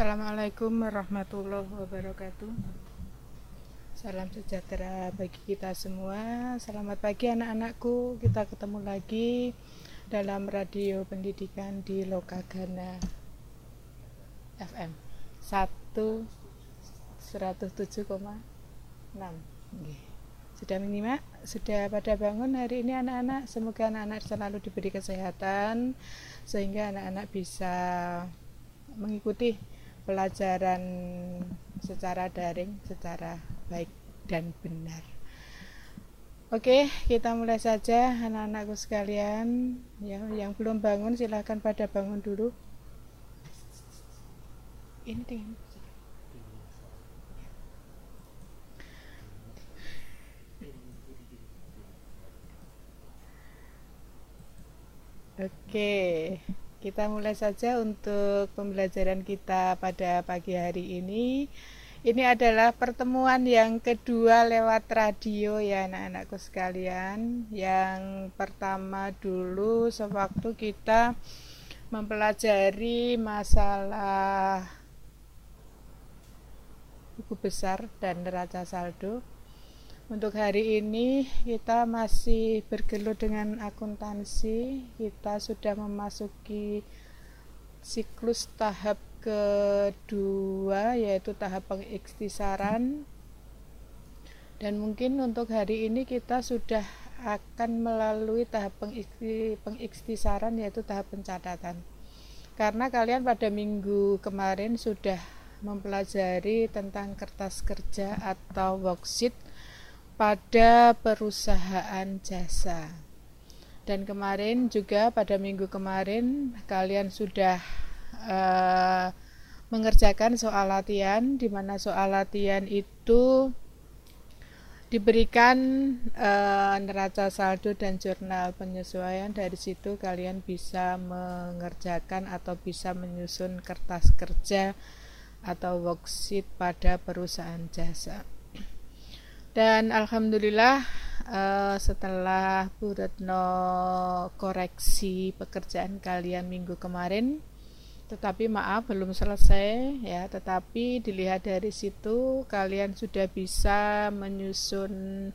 Assalamualaikum warahmatullahi wabarakatuh. Salam sejahtera bagi kita semua. Selamat pagi anak-anakku. Kita ketemu lagi dalam radio pendidikan di Lokagana FM 1 107,6. Sudah minimal, sudah pada bangun hari ini anak-anak. Semoga anak-anak selalu diberi kesehatan sehingga anak-anak bisa mengikuti pelajaran secara daring secara baik dan benar. Oke, kita mulai saja anak-anakku sekalian. Ya, yang belum bangun silahkan pada bangun dulu. Ini dengan Oke. Kita mulai saja untuk pembelajaran kita pada pagi hari ini. Ini adalah pertemuan yang kedua lewat radio ya anak-anakku sekalian. Yang pertama dulu sewaktu kita mempelajari masalah buku besar dan neraca saldo untuk hari ini kita masih bergelut dengan akuntansi. Kita sudah memasuki siklus tahap kedua yaitu tahap pengikhtisaran. Dan mungkin untuk hari ini kita sudah akan melalui tahap pengikhtisaran yaitu tahap pencatatan. Karena kalian pada minggu kemarin sudah mempelajari tentang kertas kerja atau worksheet pada perusahaan jasa. Dan kemarin juga pada minggu kemarin kalian sudah uh, mengerjakan soal latihan di mana soal latihan itu diberikan uh, neraca saldo dan jurnal penyesuaian dari situ kalian bisa mengerjakan atau bisa menyusun kertas kerja atau worksheet pada perusahaan jasa. Dan alhamdulillah uh, setelah Bu Retno koreksi pekerjaan kalian minggu kemarin, tetapi maaf belum selesai ya, tetapi dilihat dari situ kalian sudah bisa menyusun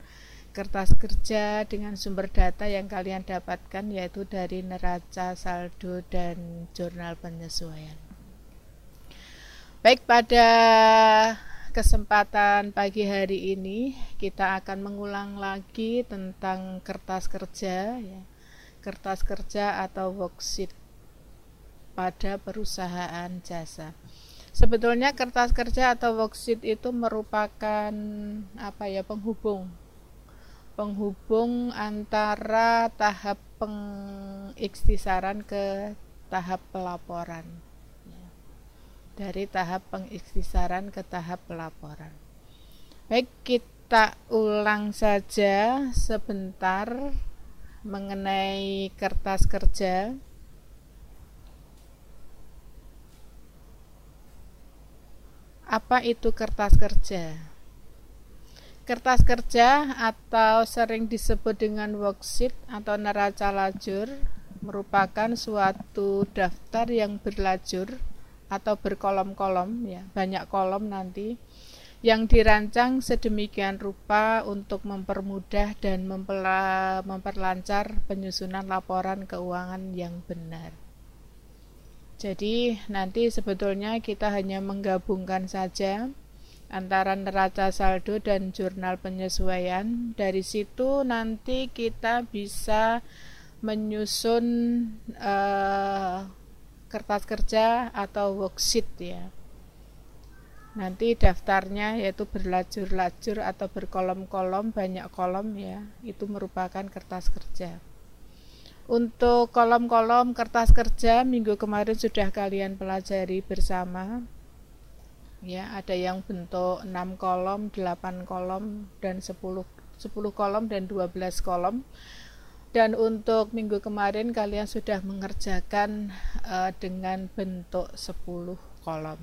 kertas kerja dengan sumber data yang kalian dapatkan yaitu dari neraca saldo dan jurnal penyesuaian. Baik pada kesempatan pagi hari ini kita akan mengulang lagi tentang kertas kerja ya. Kertas kerja atau worksheet pada perusahaan jasa. Sebetulnya kertas kerja atau worksheet itu merupakan apa ya penghubung penghubung antara tahap pengikhtisaran ke tahap pelaporan dari tahap pengikhtisaran ke tahap pelaporan. Baik, kita ulang saja sebentar mengenai kertas kerja. Apa itu kertas kerja? Kertas kerja atau sering disebut dengan worksheet atau neraca lajur merupakan suatu daftar yang berlajur atau berkolom-kolom ya, banyak kolom nanti yang dirancang sedemikian rupa untuk mempermudah dan memperlancar penyusunan laporan keuangan yang benar. Jadi nanti sebetulnya kita hanya menggabungkan saja antara neraca saldo dan jurnal penyesuaian. Dari situ nanti kita bisa menyusun uh, kertas kerja atau worksheet ya. Nanti daftarnya yaitu berlajur-lajur atau berkolom-kolom, banyak kolom ya. Itu merupakan kertas kerja. Untuk kolom-kolom kertas kerja minggu kemarin sudah kalian pelajari bersama. Ya, ada yang bentuk 6 kolom, 8 kolom dan 10 10 kolom dan 12 kolom dan untuk minggu kemarin kalian sudah mengerjakan uh, dengan bentuk 10 kolom.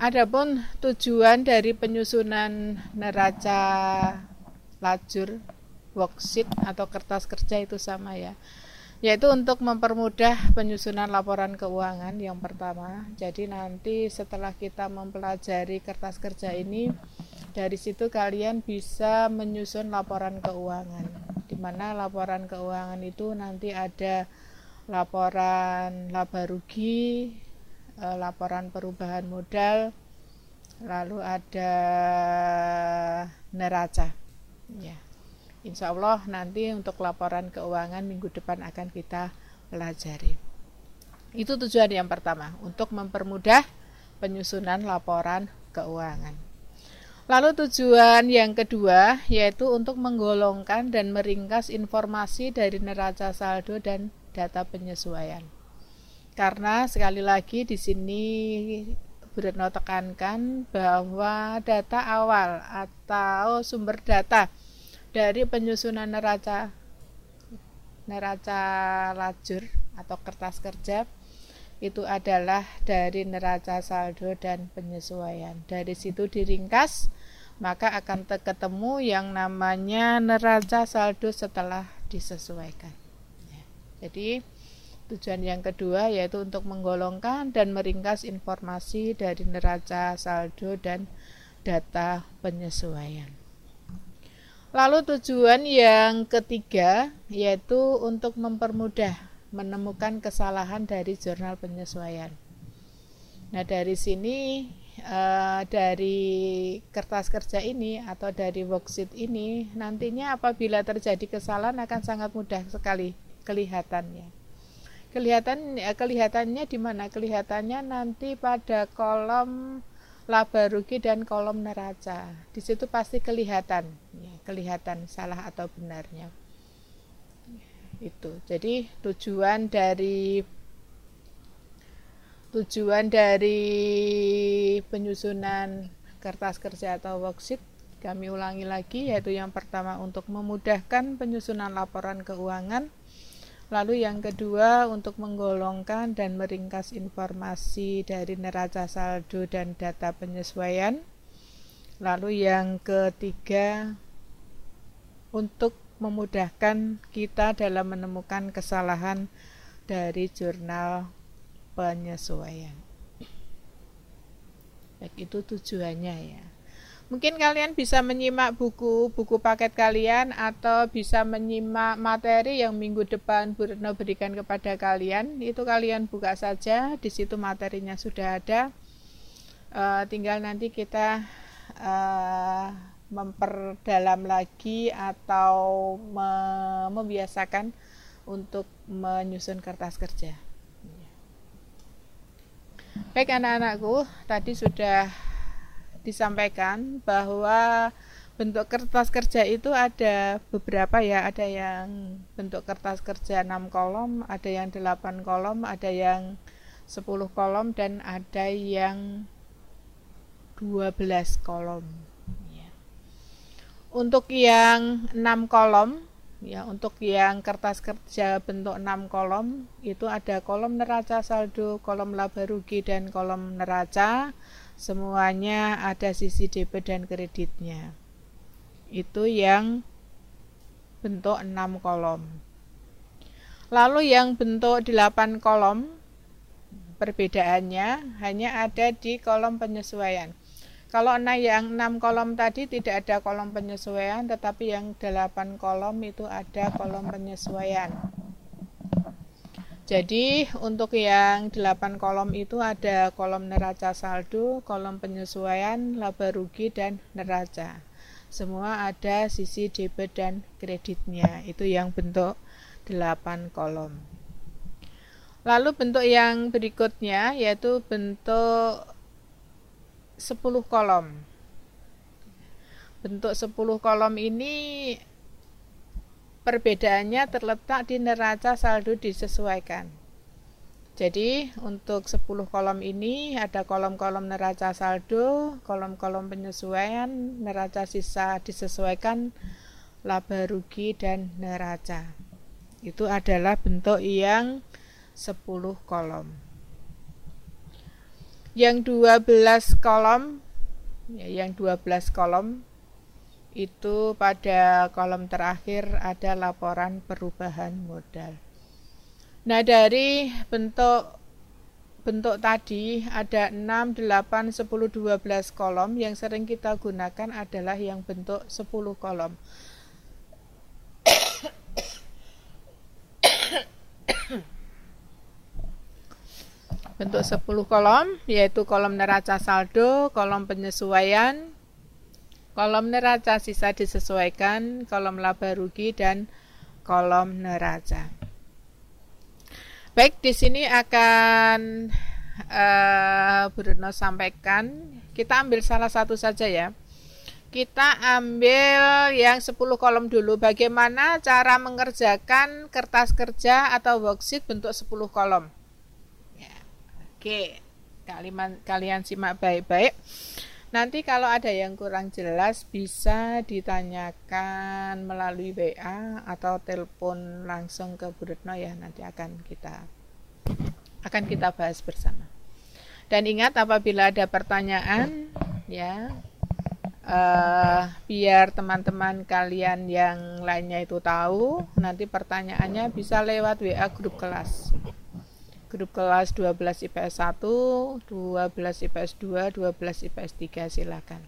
Adapun tujuan dari penyusunan neraca lajur worksheet atau kertas kerja itu sama ya. Yaitu untuk mempermudah penyusunan laporan keuangan yang pertama. Jadi nanti setelah kita mempelajari kertas kerja ini dari situ kalian bisa menyusun laporan keuangan. Di mana laporan keuangan itu nanti ada laporan laba rugi, eh, laporan perubahan modal, lalu ada neraca. Ya. Insya Allah nanti untuk laporan keuangan minggu depan akan kita pelajari. Itu tujuan yang pertama, untuk mempermudah penyusunan laporan keuangan. Lalu tujuan yang kedua yaitu untuk menggolongkan dan meringkas informasi dari neraca saldo dan data penyesuaian. Karena sekali lagi di sini Bruno tekankan bahwa data awal atau sumber data dari penyusunan neraca neraca lajur atau kertas kerja itu adalah dari neraca saldo dan penyesuaian. Dari situ diringkas, maka akan ketemu yang namanya neraca saldo setelah disesuaikan. Ya. Jadi tujuan yang kedua yaitu untuk menggolongkan dan meringkas informasi dari neraca saldo dan data penyesuaian. Lalu tujuan yang ketiga yaitu untuk mempermudah menemukan kesalahan dari jurnal penyesuaian. Nah, dari sini uh, dari kertas kerja ini atau dari worksheet ini nantinya apabila terjadi kesalahan akan sangat mudah sekali kelihatannya. Kelihatan eh, kelihatannya di mana? Kelihatannya nanti pada kolom laba rugi dan kolom neraca. Di situ pasti kelihatan, ya, kelihatan salah atau benarnya. Itu. Jadi tujuan dari tujuan dari penyusunan kertas kerja atau worksheet kami ulangi lagi yaitu yang pertama untuk memudahkan penyusunan laporan keuangan Lalu yang kedua untuk menggolongkan dan meringkas informasi dari neraca saldo dan data penyesuaian. Lalu yang ketiga untuk memudahkan kita dalam menemukan kesalahan dari jurnal penyesuaian. Baik itu tujuannya ya. Mungkin kalian bisa menyimak buku-buku paket kalian atau bisa menyimak materi yang minggu depan Bu Retno berikan kepada kalian. Itu kalian buka saja, di situ materinya sudah ada. Uh, tinggal nanti kita uh, memperdalam lagi atau me membiasakan untuk menyusun kertas kerja. Baik anak-anakku, tadi sudah disampaikan bahwa bentuk kertas kerja itu ada beberapa ya, ada yang bentuk kertas kerja 6 kolom, ada yang 8 kolom, ada yang 10 kolom dan ada yang 12 kolom. Untuk yang 6 kolom ya untuk yang kertas kerja bentuk 6 kolom itu ada kolom neraca saldo, kolom laba rugi dan kolom neraca semuanya ada sisi debit dan kreditnya. Itu yang bentuk 6 kolom. Lalu yang bentuk 8 kolom perbedaannya hanya ada di kolom penyesuaian. Kalau nah yang 6 kolom tadi tidak ada kolom penyesuaian, tetapi yang 8 kolom itu ada kolom penyesuaian. Jadi untuk yang 8 kolom itu ada kolom neraca saldo, kolom penyesuaian, laba rugi dan neraca. Semua ada sisi debit dan kreditnya. Itu yang bentuk 8 kolom. Lalu bentuk yang berikutnya yaitu bentuk 10 kolom. Bentuk 10 kolom ini perbedaannya terletak di neraca saldo disesuaikan. Jadi untuk 10 kolom ini ada kolom-kolom neraca saldo, kolom-kolom penyesuaian, neraca sisa disesuaikan, laba rugi dan neraca. Itu adalah bentuk yang 10 kolom. Yang 12 kolom ya, yang 12 kolom itu pada kolom terakhir ada laporan perubahan modal. Nah, dari bentuk bentuk tadi ada 6, 8, 10, 12 kolom yang sering kita gunakan adalah yang bentuk 10 kolom. Bentuk 10 kolom yaitu kolom neraca saldo, kolom penyesuaian, kolom neraca sisa disesuaikan, kolom laba rugi dan kolom neraca. Baik, di sini akan uh, Bruno sampaikan. Kita ambil salah satu saja ya. Kita ambil yang 10 kolom dulu. Bagaimana cara mengerjakan kertas kerja atau worksheet bentuk 10 kolom. Oke, kalian, kalian simak baik-baik. Nanti kalau ada yang kurang jelas bisa ditanyakan melalui WA atau telepon langsung ke Bu ya nanti akan kita akan kita bahas bersama. Dan ingat apabila ada pertanyaan ya uh, biar teman-teman kalian yang lainnya itu tahu nanti pertanyaannya bisa lewat WA grup kelas grup kelas 12 IPS 1, 12 IPS 2, 12 IPS 3 silakan.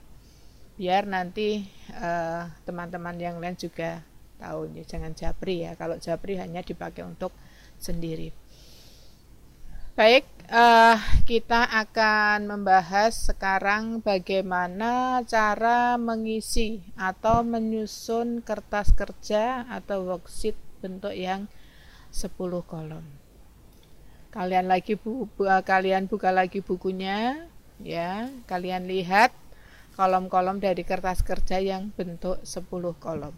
Biar nanti eh, teman-teman uh, yang lain juga tahu ya, jangan japri ya. Kalau japri hanya dipakai untuk sendiri. Baik, uh, kita akan membahas sekarang bagaimana cara mengisi atau menyusun kertas kerja atau worksheet bentuk yang 10 kolom kalian lagi bu, bu, eh, kalian buka lagi bukunya ya. Kalian lihat kolom-kolom dari kertas kerja yang bentuk 10 kolom.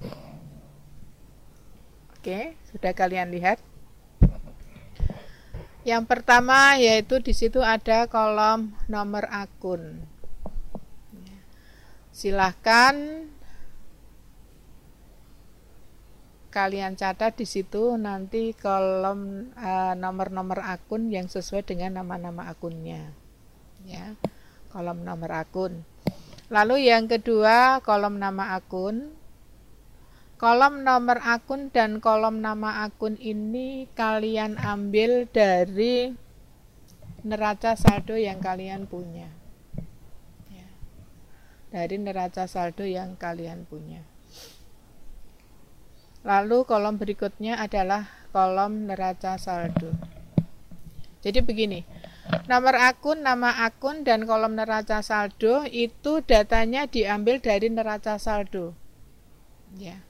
Oke sudah kalian lihat? Yang pertama yaitu di situ ada kolom nomor akun. Silahkan kalian catat di situ nanti kolom uh, nomor-nomor akun yang sesuai dengan nama-nama akunnya. Ya. Kolom nomor akun. Lalu yang kedua, kolom nama akun. Kolom nomor akun dan kolom nama akun ini kalian ambil dari neraca saldo yang kalian punya. Ya. Dari neraca saldo yang kalian punya. Lalu kolom berikutnya adalah kolom neraca saldo. Jadi begini, nomor akun, nama akun, dan kolom neraca saldo itu datanya diambil dari neraca saldo. Ya.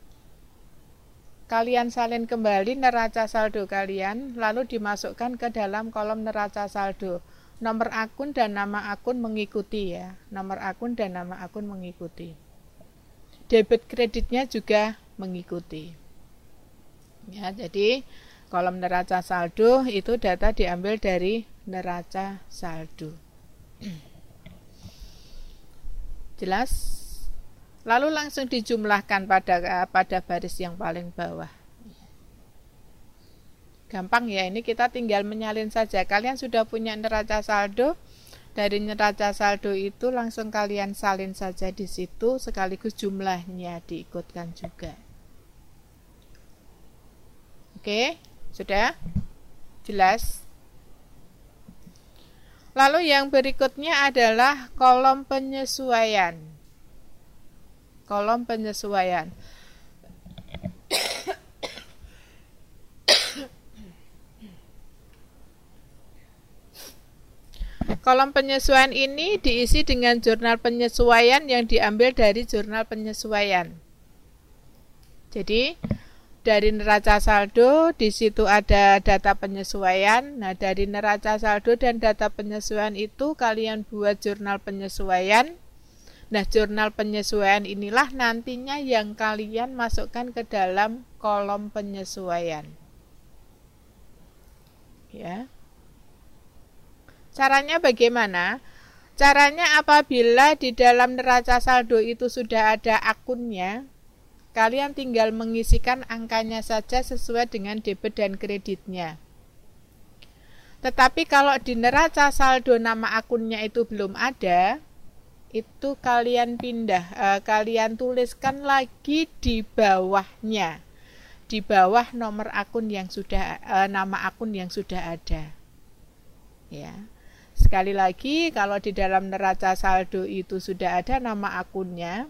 Kalian salin kembali neraca saldo kalian, lalu dimasukkan ke dalam kolom neraca saldo. Nomor akun dan nama akun mengikuti ya. Nomor akun dan nama akun mengikuti. Debit kreditnya juga mengikuti. Ya, jadi kolom neraca saldo itu data diambil dari neraca saldo. Jelas? Lalu langsung dijumlahkan pada pada baris yang paling bawah. Gampang ya, ini kita tinggal menyalin saja. Kalian sudah punya neraca saldo, dari neraca saldo itu langsung kalian salin saja di situ sekaligus jumlahnya diikutkan juga. Oke, sudah jelas. Lalu yang berikutnya adalah kolom penyesuaian. Kolom penyesuaian. Kolom penyesuaian ini diisi dengan jurnal penyesuaian yang diambil dari jurnal penyesuaian. Jadi, dari neraca saldo di situ ada data penyesuaian. Nah, dari neraca saldo dan data penyesuaian itu kalian buat jurnal penyesuaian. Nah, jurnal penyesuaian inilah nantinya yang kalian masukkan ke dalam kolom penyesuaian. Ya. Caranya bagaimana? Caranya apabila di dalam neraca saldo itu sudah ada akunnya, Kalian tinggal mengisikan angkanya saja sesuai dengan debit dan kreditnya. Tetapi kalau di neraca saldo nama akunnya itu belum ada, itu kalian pindah, eh, kalian tuliskan lagi di bawahnya. di bawah nomor akun yang sudah e, nama akun yang sudah ada. Ya. Sekali lagi kalau di dalam neraca saldo itu sudah ada nama akunnya,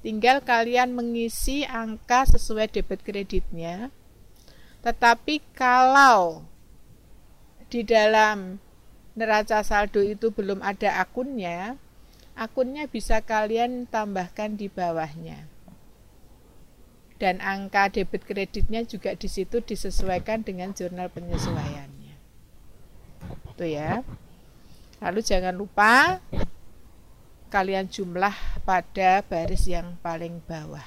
tinggal kalian mengisi angka sesuai debit kreditnya. Tetapi kalau di dalam neraca saldo itu belum ada akunnya, akunnya bisa kalian tambahkan di bawahnya dan angka debit kreditnya juga di situ disesuaikan dengan jurnal penyesuaiannya. Itu ya. Lalu jangan lupa kalian jumlah pada baris yang paling bawah.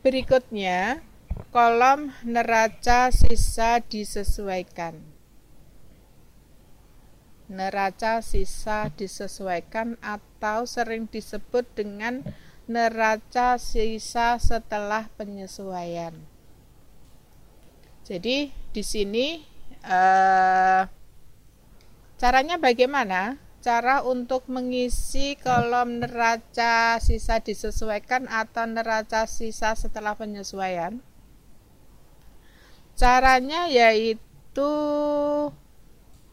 Berikutnya, kolom neraca sisa disesuaikan neraca sisa disesuaikan atau sering disebut dengan neraca sisa setelah penyesuaian. Jadi di sini eh, caranya bagaimana? Cara untuk mengisi kolom neraca sisa disesuaikan atau neraca sisa setelah penyesuaian. Caranya yaitu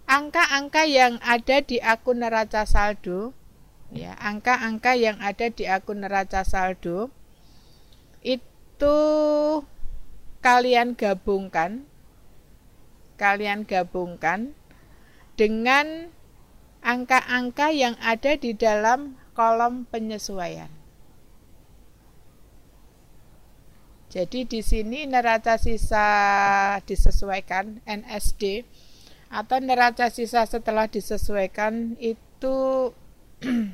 angka-angka yang ada di akun neraca saldo ya angka-angka yang ada di akun neraca saldo itu kalian gabungkan kalian gabungkan dengan angka-angka yang ada di dalam kolom penyesuaian. Jadi di sini neraca sisa disesuaikan NSD atau neraca sisa setelah disesuaikan itu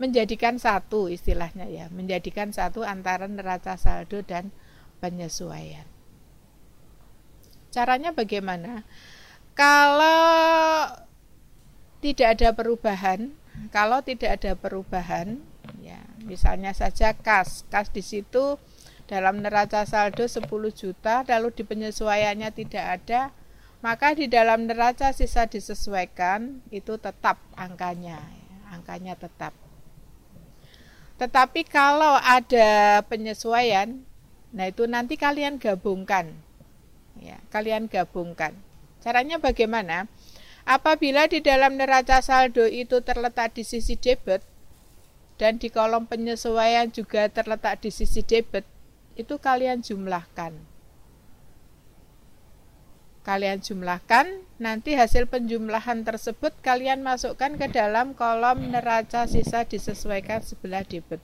menjadikan satu istilahnya ya, menjadikan satu antara neraca saldo dan penyesuaian. Caranya bagaimana? Kalau tidak ada perubahan, kalau tidak ada perubahan, ya misalnya saja kas, kas di situ dalam neraca saldo 10 juta, lalu di penyesuaiannya tidak ada, maka di dalam neraca sisa disesuaikan itu tetap angkanya, angkanya tetap. Tetapi kalau ada penyesuaian, nah itu nanti kalian gabungkan. Ya, kalian gabungkan. Caranya bagaimana? Apabila di dalam neraca saldo itu terletak di sisi debit dan di kolom penyesuaian juga terletak di sisi debit, itu kalian jumlahkan kalian jumlahkan, nanti hasil penjumlahan tersebut kalian masukkan ke dalam kolom neraca sisa disesuaikan sebelah debit.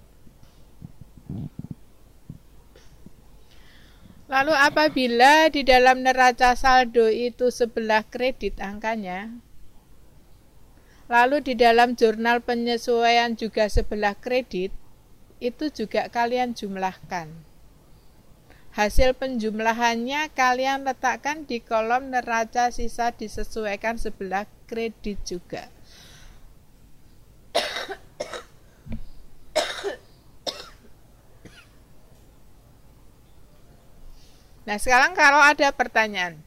Lalu apabila di dalam neraca saldo itu sebelah kredit angkanya, lalu di dalam jurnal penyesuaian juga sebelah kredit, itu juga kalian jumlahkan. Hasil penjumlahannya kalian letakkan di kolom neraca sisa disesuaikan sebelah kredit juga. Nah, sekarang kalau ada pertanyaan,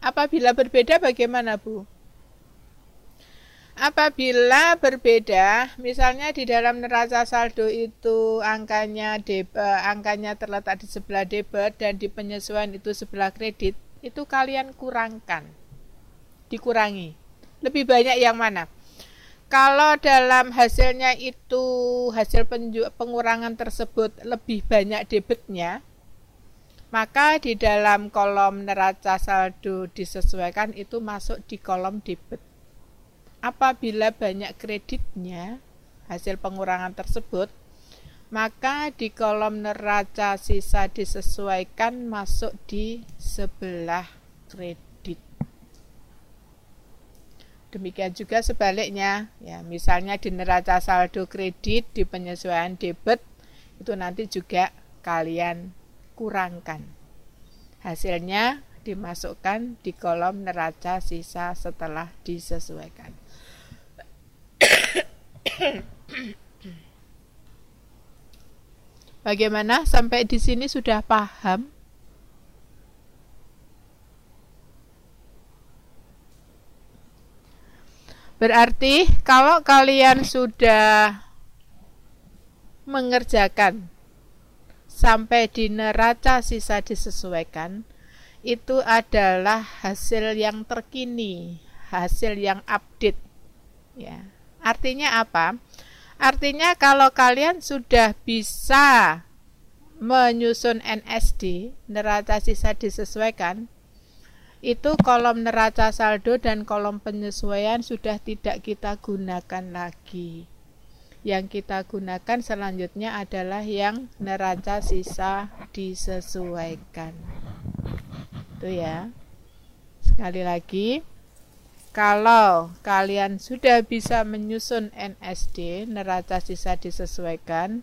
apabila berbeda bagaimana, Bu? Apabila berbeda, misalnya di dalam neraca saldo itu angkanya deb, eh, angkanya terletak di sebelah debit dan di penyesuaian itu sebelah kredit, itu kalian kurangkan. Dikurangi. Lebih banyak yang mana? Kalau dalam hasilnya itu hasil pengurangan tersebut lebih banyak debitnya, maka di dalam kolom neraca saldo disesuaikan itu masuk di kolom debit apabila banyak kreditnya hasil pengurangan tersebut, maka di kolom neraca sisa disesuaikan masuk di sebelah kredit. Demikian juga sebaliknya, ya misalnya di neraca saldo kredit di penyesuaian debit itu nanti juga kalian kurangkan. Hasilnya dimasukkan di kolom neraca sisa setelah disesuaikan. Bagaimana sampai di sini sudah paham? Berarti kalau kalian sudah mengerjakan sampai di neraca sisa disesuaikan, itu adalah hasil yang terkini, hasil yang update. Ya. Artinya apa? Artinya kalau kalian sudah bisa menyusun NSD, neraca sisa disesuaikan, itu kolom neraca saldo dan kolom penyesuaian sudah tidak kita gunakan lagi. Yang kita gunakan selanjutnya adalah yang neraca sisa disesuaikan. Itu ya. Sekali lagi, kalau kalian sudah bisa menyusun NSD, neraca sisa disesuaikan,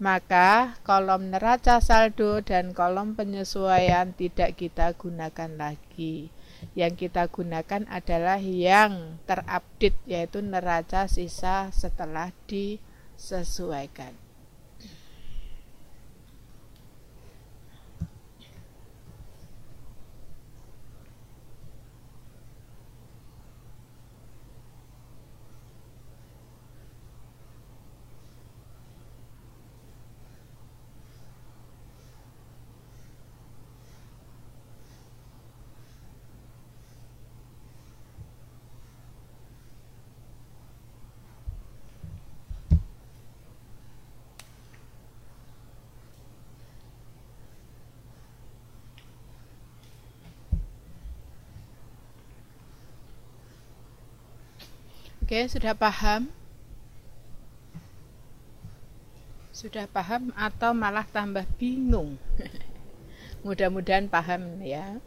maka kolom neraca saldo dan kolom penyesuaian tidak kita gunakan lagi. Yang kita gunakan adalah yang terupdate yaitu neraca sisa setelah disesuaikan. Oke, sudah paham? Sudah paham atau malah tambah bingung? Mudah-mudahan paham ya.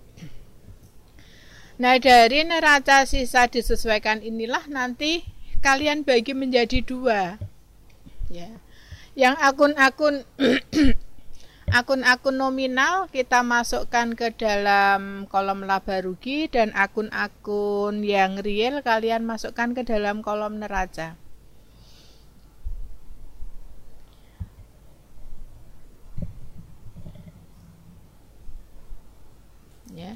Nah, dari neraca sisa disesuaikan inilah nanti kalian bagi menjadi dua. Ya. Yang akun-akun Akun-akun nominal kita masukkan ke dalam kolom laba rugi dan akun-akun yang real kalian masukkan ke dalam kolom neraca. Ya.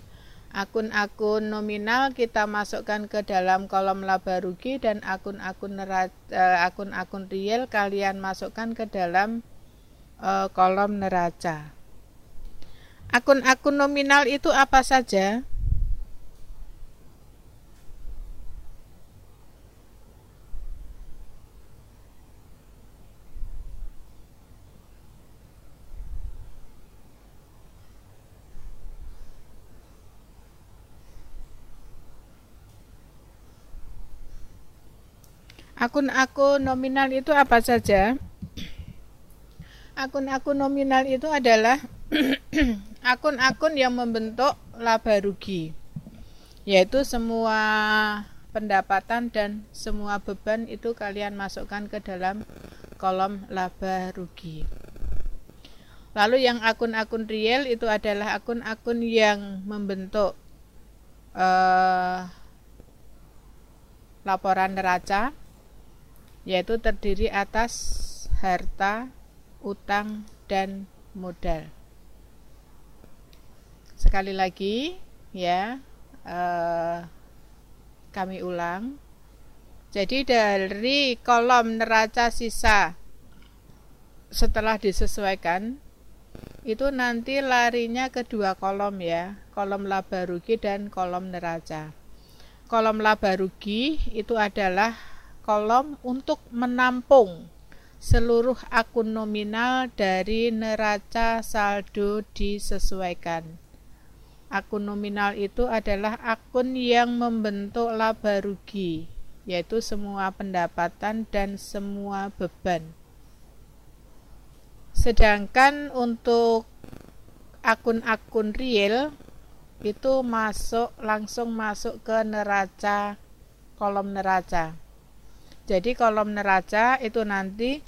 Akun-akun nominal kita masukkan ke dalam kolom laba rugi dan akun-akun eh, akun-akun real kalian masukkan ke dalam uh, kolom neraca. Akun-akun nominal itu apa saja? Akun-akun nominal itu apa saja? Akun-akun nominal itu adalah akun-akun yang membentuk laba rugi. Yaitu semua pendapatan dan semua beban itu kalian masukkan ke dalam kolom laba rugi. Lalu yang akun-akun real itu adalah akun-akun yang membentuk uh, laporan neraca yaitu terdiri atas harta utang, dan modal. Sekali lagi, ya, eh, kami ulang. Jadi dari kolom neraca sisa setelah disesuaikan itu nanti larinya ke dua kolom ya, kolom laba rugi dan kolom neraca. Kolom laba rugi itu adalah kolom untuk menampung seluruh akun nominal dari neraca saldo disesuaikan. Akun nominal itu adalah akun yang membentuk laba rugi, yaitu semua pendapatan dan semua beban. Sedangkan untuk akun-akun real itu masuk langsung masuk ke neraca kolom neraca. Jadi kolom neraca itu nanti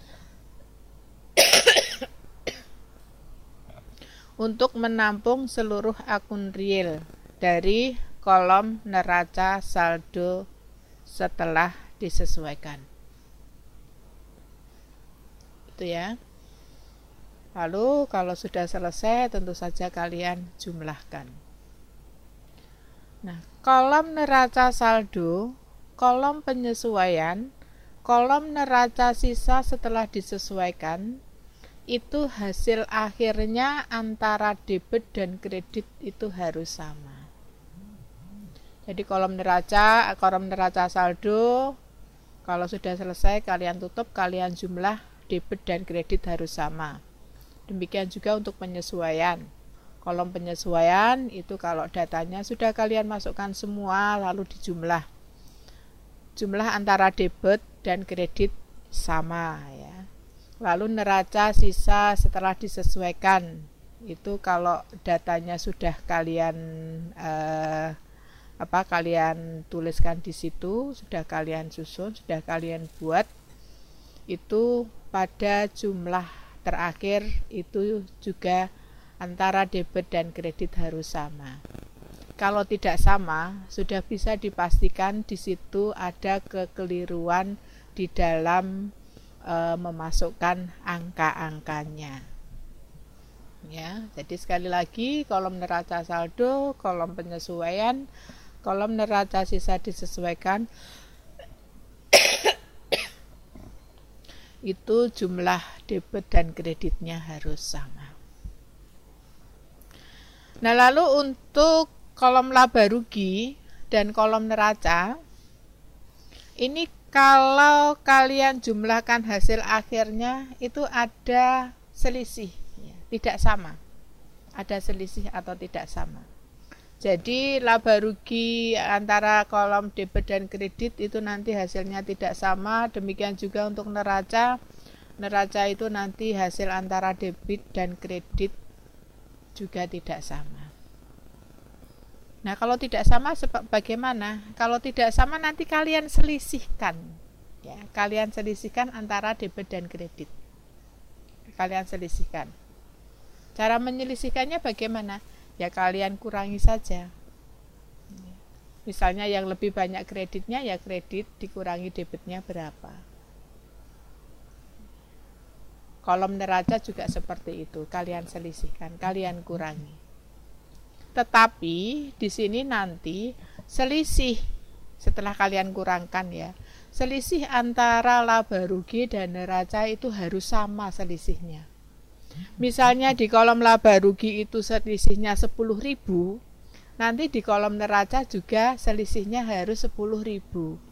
untuk menampung seluruh akun real dari kolom neraca saldo setelah disesuaikan. Itu ya. Lalu kalau sudah selesai tentu saja kalian jumlahkan. Nah, kolom neraca saldo, kolom penyesuaian, kolom neraca sisa setelah disesuaikan, itu hasil akhirnya antara debit dan kredit itu harus sama. Jadi kolom neraca, kolom neraca saldo, kalau sudah selesai kalian tutup, kalian jumlah debit dan kredit harus sama. Demikian juga untuk penyesuaian kolom penyesuaian itu kalau datanya sudah kalian masukkan semua lalu dijumlah jumlah antara debit dan kredit sama ya lalu neraca sisa setelah disesuaikan itu kalau datanya sudah kalian eh, apa kalian tuliskan di situ sudah kalian susun sudah kalian buat itu pada jumlah terakhir itu juga antara debit dan kredit harus sama. Kalau tidak sama, sudah bisa dipastikan di situ ada kekeliruan di dalam e, memasukkan angka-angkanya. Ya, jadi sekali lagi kolom neraca saldo, kolom penyesuaian, kolom neraca sisa disesuaikan itu jumlah debit dan kreditnya harus sama. Nah, lalu untuk kolom laba rugi dan kolom neraca ini kalau kalian jumlahkan hasil akhirnya itu ada selisih, tidak sama. Ada selisih atau tidak sama. Jadi laba rugi antara kolom debit dan kredit itu nanti hasilnya tidak sama. Demikian juga untuk neraca. Neraca itu nanti hasil antara debit dan kredit juga tidak sama. Nah, kalau tidak sama bagaimana? Kalau tidak sama nanti kalian selisihkan. Ya, kalian selisihkan antara debit dan kredit. Kalian selisihkan. Cara menyelisihkannya bagaimana? Ya kalian kurangi saja. Misalnya yang lebih banyak kreditnya ya kredit dikurangi debitnya berapa. Kolom neraca juga seperti itu, kalian selisihkan, kalian kurangi. Tetapi di sini nanti selisih setelah kalian kurangkan ya. Selisih antara laba rugi dan neraca itu harus sama selisihnya. Misalnya di kolom laba rugi itu selisihnya 10.000, nanti di kolom neraca juga selisihnya harus 10.000.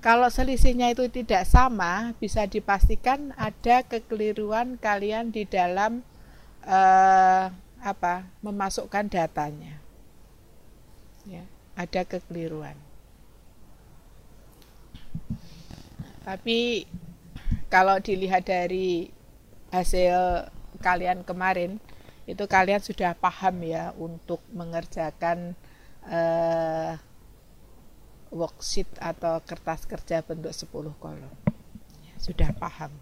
Kalau selisihnya itu tidak sama, bisa dipastikan ada kekeliruan kalian di dalam eh, apa memasukkan datanya. Ya, ada kekeliruan. Tapi kalau dilihat dari hasil kalian kemarin, itu kalian sudah paham ya untuk mengerjakan eh, worksheet atau kertas kerja bentuk 10 kolom. Ya, sudah paham.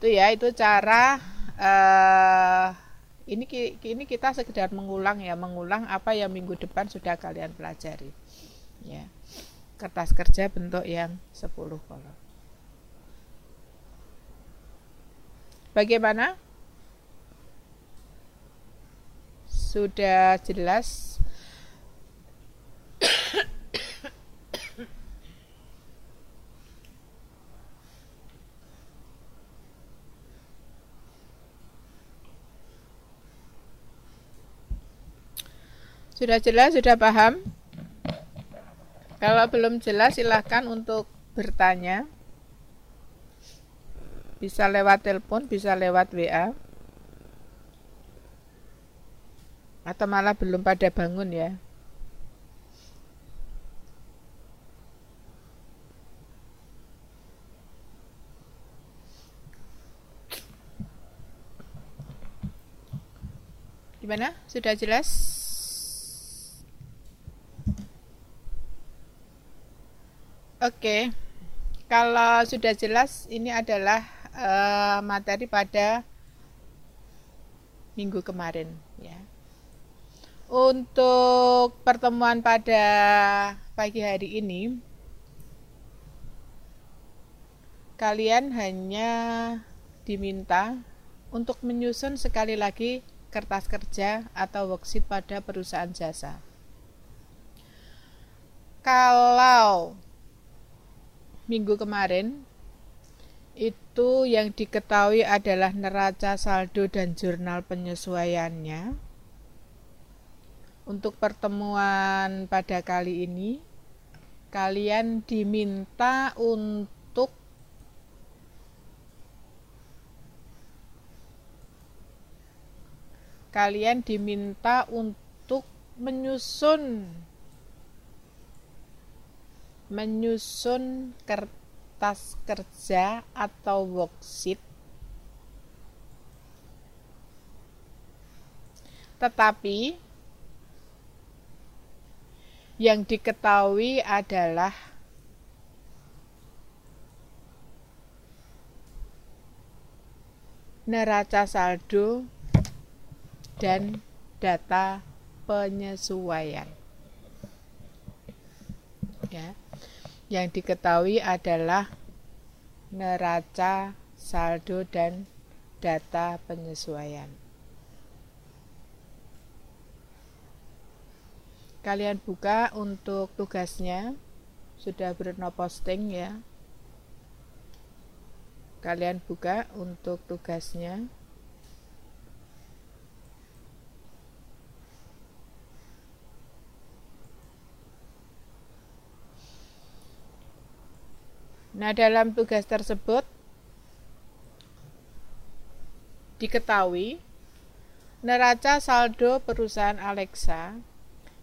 Itu ya, itu cara uh, ini ini kita sekedar mengulang ya, mengulang apa yang minggu depan sudah kalian pelajari. Ya. Kertas kerja bentuk yang 10 kolom. Bagaimana? Sudah jelas Sudah jelas, sudah paham? Kalau belum jelas silahkan untuk bertanya. Bisa lewat telepon, bisa lewat WA. Atau malah belum pada bangun ya. Gimana? Sudah jelas? Oke, kalau sudah jelas ini adalah uh, materi pada minggu kemarin ya. Untuk pertemuan pada pagi hari ini kalian hanya diminta untuk menyusun sekali lagi kertas kerja atau worksheet pada perusahaan jasa kalau minggu kemarin itu yang diketahui adalah neraca saldo dan jurnal penyesuaiannya. Untuk pertemuan pada kali ini, kalian diminta untuk kalian diminta untuk menyusun menyusun kertas kerja atau worksheet tetapi yang diketahui adalah neraca saldo dan data penyesuaian. Ya. Yang diketahui adalah neraca saldo dan data penyesuaian. kalian buka untuk tugasnya. Sudah Bruno posting ya. Kalian buka untuk tugasnya Nah, dalam tugas tersebut diketahui neraca saldo perusahaan Alexa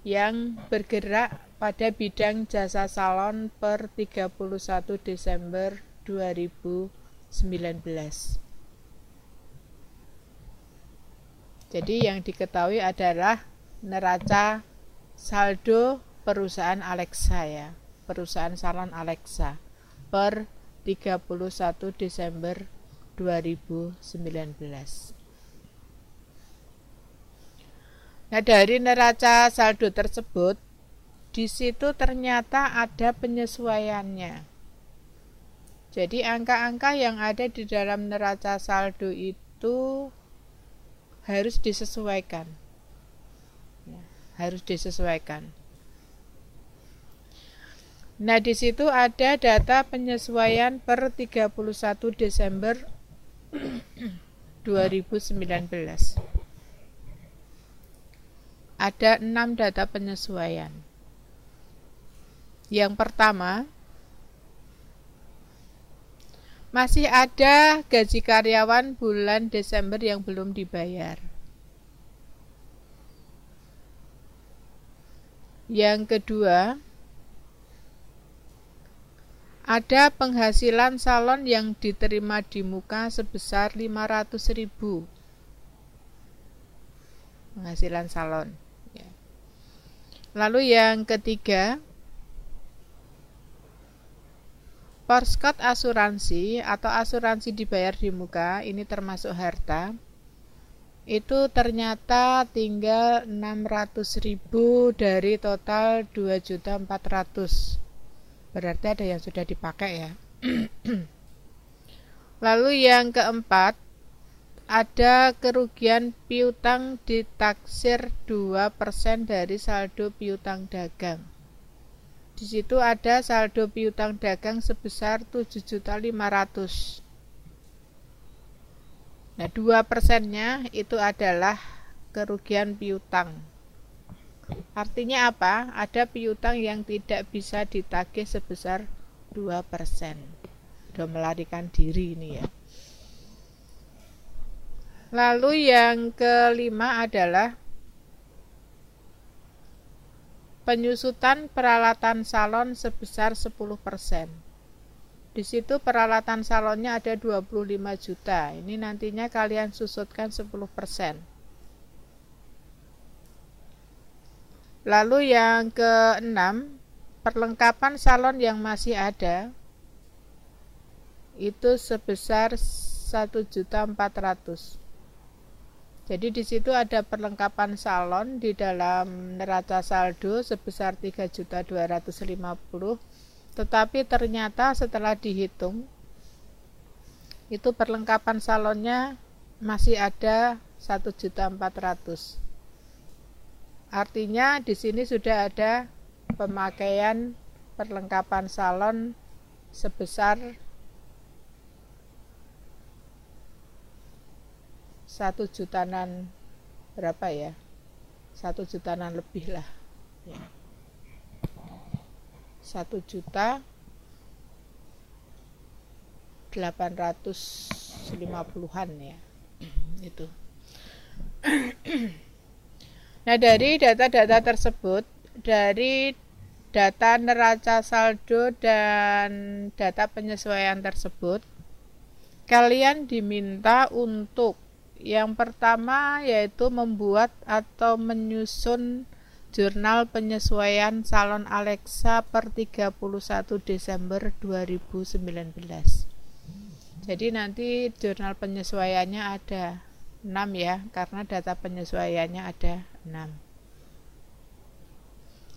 yang bergerak pada bidang jasa salon per 31 Desember 2019. Jadi yang diketahui adalah neraca saldo perusahaan Alexa ya, perusahaan salon Alexa per 31 Desember 2019. Nah, dari neraca saldo tersebut, di situ ternyata ada penyesuaiannya. Jadi angka-angka yang ada di dalam neraca saldo itu harus disesuaikan. Ya, harus disesuaikan. Nah, di situ ada data penyesuaian per 31 Desember 2019 ada enam data penyesuaian. Yang pertama, masih ada gaji karyawan bulan Desember yang belum dibayar. Yang kedua, ada penghasilan salon yang diterima di muka sebesar 500.000 penghasilan salon. Lalu yang ketiga, Porskot asuransi atau asuransi dibayar di muka ini termasuk harta itu ternyata tinggal 600.000 dari total 2.400 berarti ada yang sudah dipakai ya lalu yang keempat ada kerugian piutang ditaksir 2% dari saldo piutang dagang. Di situ ada saldo piutang dagang sebesar 7.500. Nah, 2 persennya itu adalah kerugian piutang. Artinya apa? Ada piutang yang tidak bisa ditagih sebesar 2 persen. Sudah melarikan diri ini ya. Lalu yang kelima adalah penyusutan peralatan salon sebesar 10%. Di situ peralatan salonnya ada 25 juta. Ini nantinya kalian susutkan 10%. Lalu yang keenam, perlengkapan salon yang masih ada itu sebesar 1.400. Jadi di situ ada perlengkapan salon di dalam neraca saldo sebesar 3.250 tetapi ternyata setelah dihitung itu perlengkapan salonnya masih ada 1.400. Artinya di sini sudah ada pemakaian perlengkapan salon sebesar satu jutaan berapa ya? Satu jutaan lebih lah. Ya. satu juta delapan ratus lima puluhan ya. Itu nah dari data-data tersebut dari data neraca saldo dan data penyesuaian tersebut, kalian diminta untuk yang pertama yaitu membuat atau menyusun jurnal penyesuaian salon Alexa per 31 Desember 2019. Jadi nanti jurnal penyesuaiannya ada 6 ya, karena data penyesuaiannya ada 6.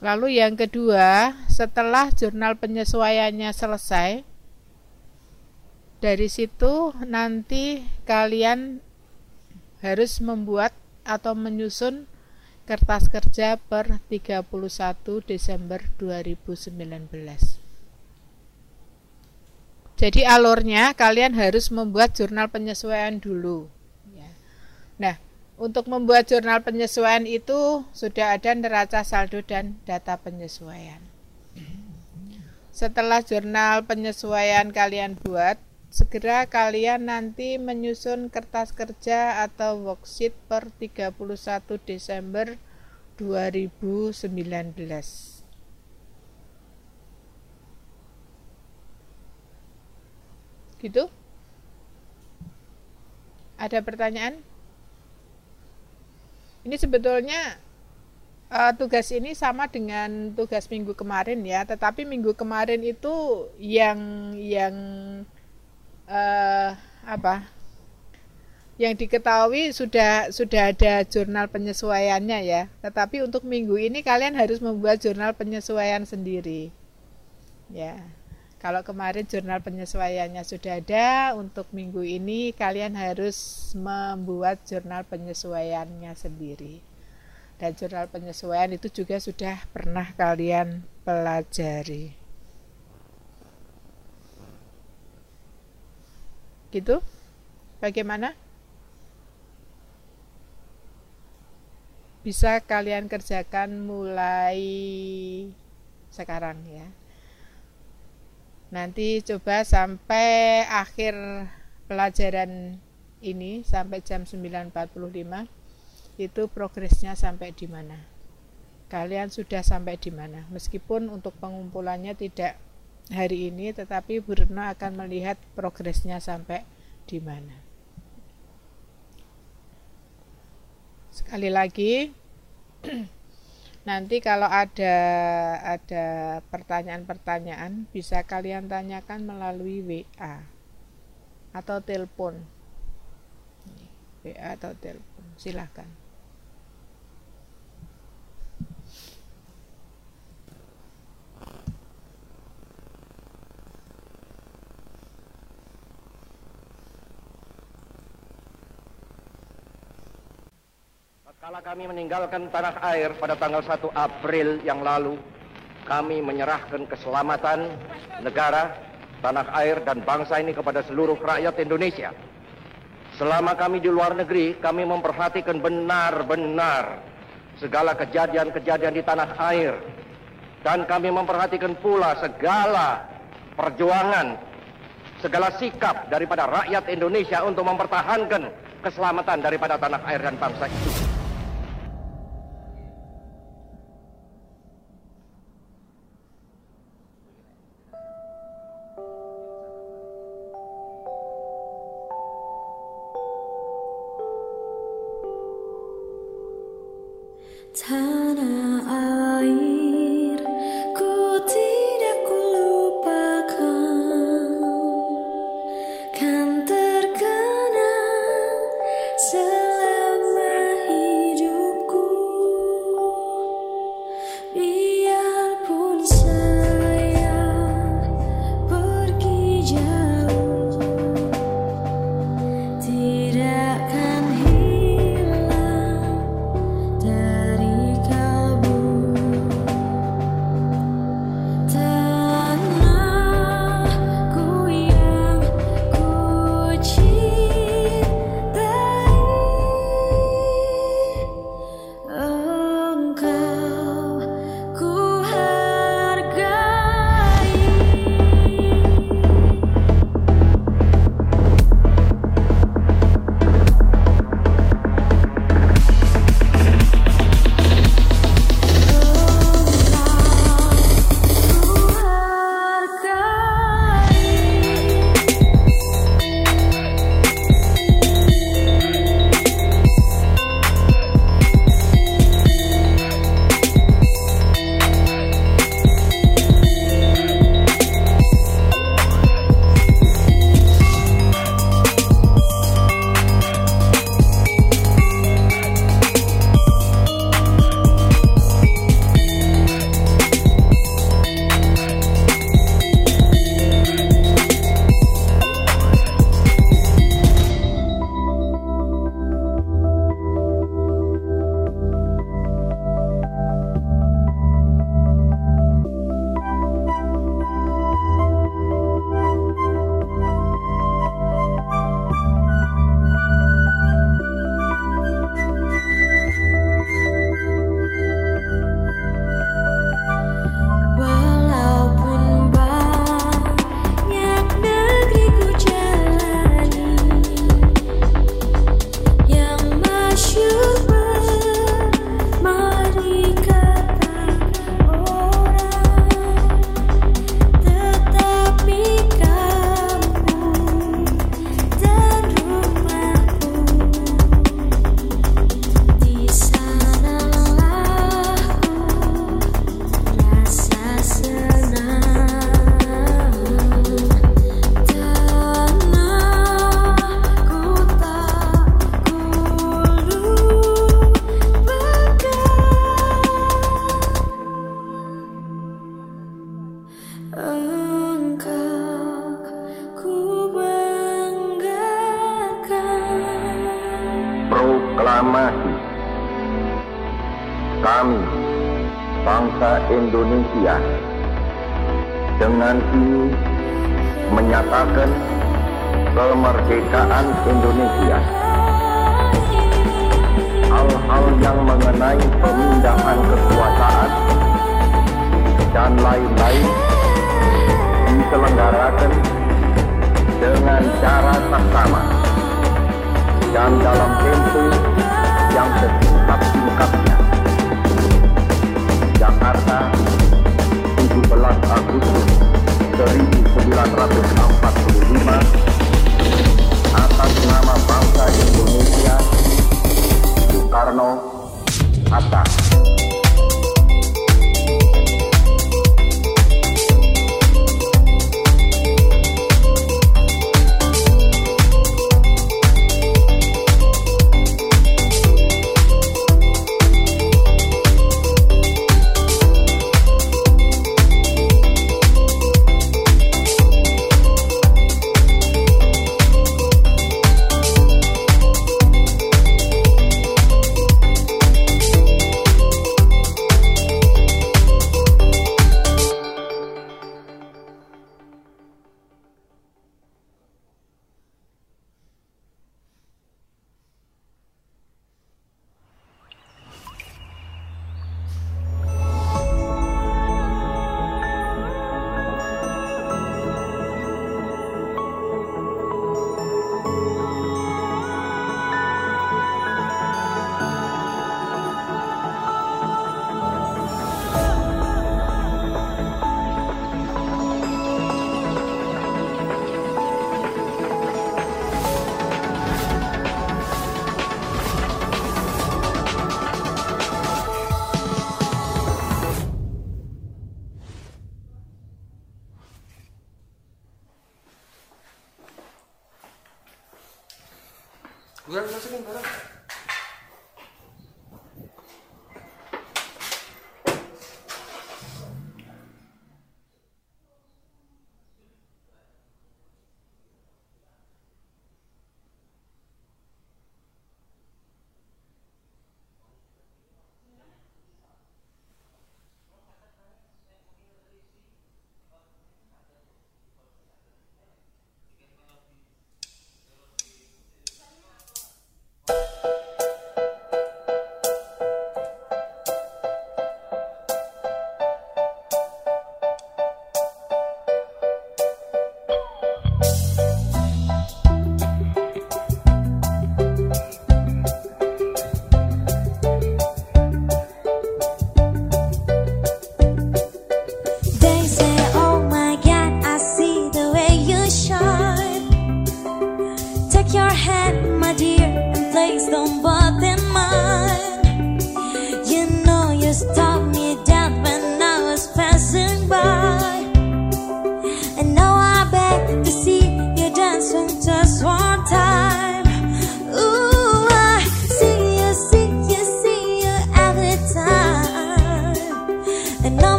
Lalu yang kedua, setelah jurnal penyesuaiannya selesai, dari situ nanti kalian harus membuat atau menyusun kertas kerja per 31 Desember 2019. Jadi alurnya kalian harus membuat jurnal penyesuaian dulu. Ya. Nah, untuk membuat jurnal penyesuaian itu sudah ada neraca saldo dan data penyesuaian. Setelah jurnal penyesuaian kalian buat, segera kalian nanti menyusun kertas kerja atau worksheet per 31 Desember 2019. Gitu? Ada pertanyaan? Ini sebetulnya uh, tugas ini sama dengan tugas minggu kemarin ya, tetapi minggu kemarin itu yang yang uh, apa? Yang diketahui sudah sudah ada jurnal penyesuaiannya ya. Tetapi untuk minggu ini kalian harus membuat jurnal penyesuaian sendiri. Ya. Kalau kemarin jurnal penyesuaiannya sudah ada, untuk minggu ini kalian harus membuat jurnal penyesuaiannya sendiri. Dan jurnal penyesuaian itu juga sudah pernah kalian pelajari. Gitu? Bagaimana? Bisa kalian kerjakan mulai sekarang ya. Nanti coba sampai akhir pelajaran ini sampai jam 9.45 itu progresnya sampai di mana. Kalian sudah sampai di mana. Meskipun untuk pengumpulannya tidak hari ini tetapi Bu Retno akan melihat progresnya sampai di mana. Sekali lagi Nanti kalau ada ada pertanyaan-pertanyaan bisa kalian tanyakan melalui WA atau telepon. WA atau telepon. Silahkan. Kala kami meninggalkan tanah air pada tanggal 1 April yang lalu, kami menyerahkan keselamatan negara, tanah air, dan bangsa ini kepada seluruh rakyat Indonesia. Selama kami di luar negeri, kami memperhatikan benar-benar segala kejadian-kejadian di tanah air. Dan kami memperhatikan pula segala perjuangan, segala sikap daripada rakyat Indonesia untuk mempertahankan keselamatan daripada tanah air dan bangsa itu.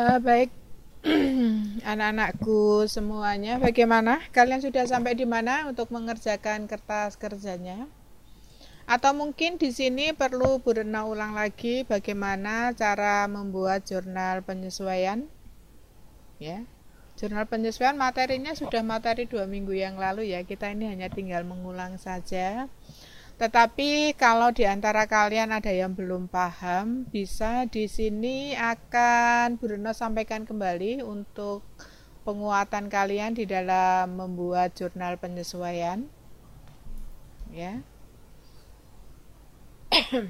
Eh, baik, anak-anakku semuanya, bagaimana? Kalian sudah sampai di mana untuk mengerjakan kertas kerjanya? Atau mungkin di sini perlu Bu Rena ulang lagi bagaimana cara membuat jurnal penyesuaian? Ya, jurnal penyesuaian materinya sudah materi dua minggu yang lalu ya. Kita ini hanya tinggal mengulang saja. Tetapi kalau di antara kalian ada yang belum paham, bisa di sini akan Bruno sampaikan kembali untuk penguatan kalian di dalam membuat jurnal penyesuaian. Ya.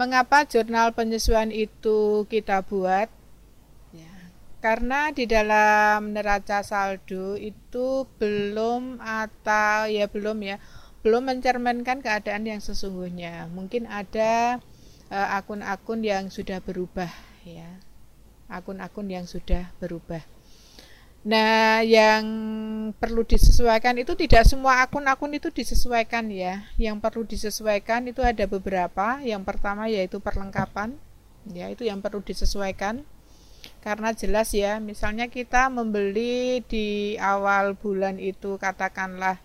Mengapa jurnal penyesuaian itu kita buat? Ya, karena di dalam neraca saldo itu belum atau ya belum ya belum mencerminkan keadaan yang sesungguhnya. Mungkin ada eh, akun-akun yang sudah berubah ya. Akun-akun yang sudah berubah. Nah, yang perlu disesuaikan itu tidak semua akun-akun itu disesuaikan ya. Yang perlu disesuaikan itu ada beberapa. Yang pertama yaitu perlengkapan. Ya, itu yang perlu disesuaikan. Karena jelas ya, misalnya kita membeli di awal bulan itu katakanlah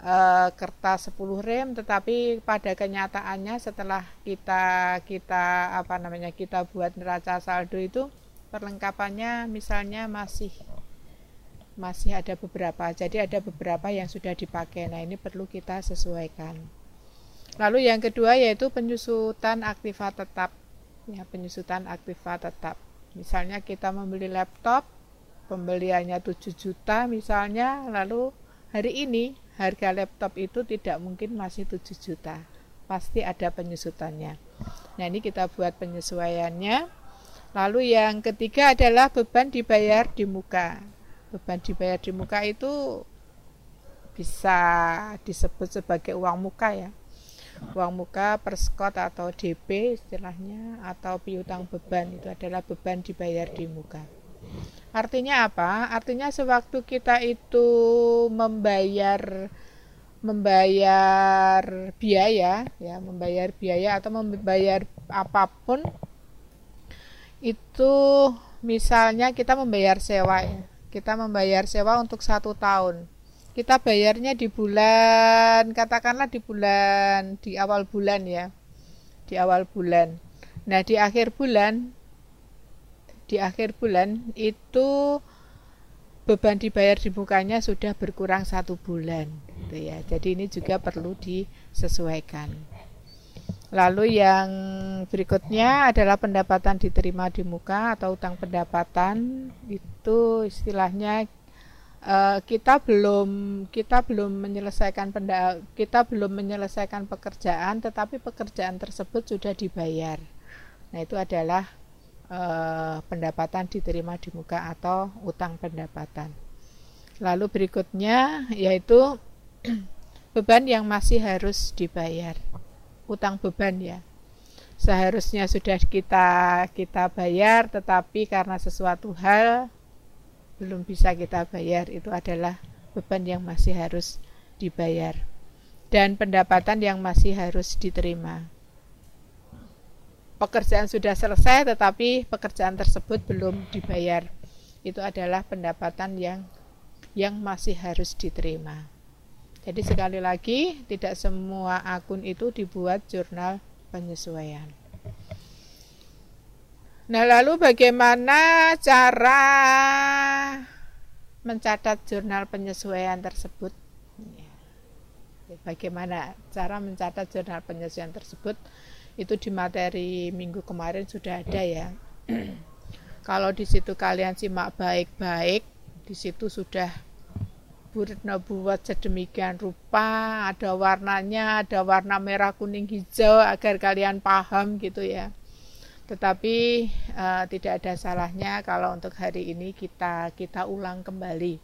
eh, kertas 10 rem tetapi pada kenyataannya setelah kita kita apa namanya kita buat neraca saldo itu perlengkapannya misalnya masih masih ada beberapa. Jadi ada beberapa yang sudah dipakai. Nah ini perlu kita sesuaikan. Lalu yang kedua yaitu penyusutan aktiva tetap. Ya penyusutan aktiva tetap. Misalnya kita membeli laptop pembeliannya 7 juta misalnya lalu hari ini harga laptop itu tidak mungkin masih 7 juta. Pasti ada penyusutannya. Nah ini kita buat penyesuaiannya. Lalu yang ketiga adalah beban dibayar di muka. Beban dibayar di muka itu bisa disebut sebagai uang muka ya. Uang muka perskot atau DP istilahnya atau piutang beban itu adalah beban dibayar di muka artinya apa? Artinya sewaktu kita itu membayar membayar biaya ya membayar biaya atau membayar apa pun itu misalnya kita membayar sewa ya. Kita membayar sewa untuk satu tahun. Kita bayarnya di bulan katakanlah di bulan di awal bulan ya. Di awal bulan. Nah di akhir bulan di akhir bulan itu beban dibayar di mukanya sudah berkurang satu bulan gitu ya. Jadi ini juga perlu disesuaikan. Lalu yang berikutnya adalah pendapatan diterima di muka atau utang pendapatan. Itu istilahnya eh, kita belum kita belum menyelesaikan penda, kita belum menyelesaikan pekerjaan tetapi pekerjaan tersebut sudah dibayar. Nah, itu adalah eh, pendapatan diterima di muka atau utang pendapatan. Lalu berikutnya yaitu beban yang masih harus dibayar. Utang beban ya. Seharusnya sudah kita kita bayar tetapi karena sesuatu hal belum bisa kita bayar itu adalah beban yang masih harus dibayar. Dan pendapatan yang masih harus diterima pekerjaan sudah selesai tetapi pekerjaan tersebut belum dibayar itu adalah pendapatan yang yang masih harus diterima jadi sekali lagi, tidak semua akun itu dibuat jurnal penyesuaian. Nah, lalu bagaimana cara mencatat jurnal penyesuaian tersebut? Bagaimana cara mencatat jurnal penyesuaian tersebut? Itu di materi minggu kemarin sudah ada ya. Kalau di situ kalian simak baik-baik, di situ sudah Bu Retno buat sedemikian rupa, ada warnanya, ada warna merah, kuning, hijau agar kalian paham gitu ya. Tetapi uh, tidak ada salahnya kalau untuk hari ini kita kita ulang kembali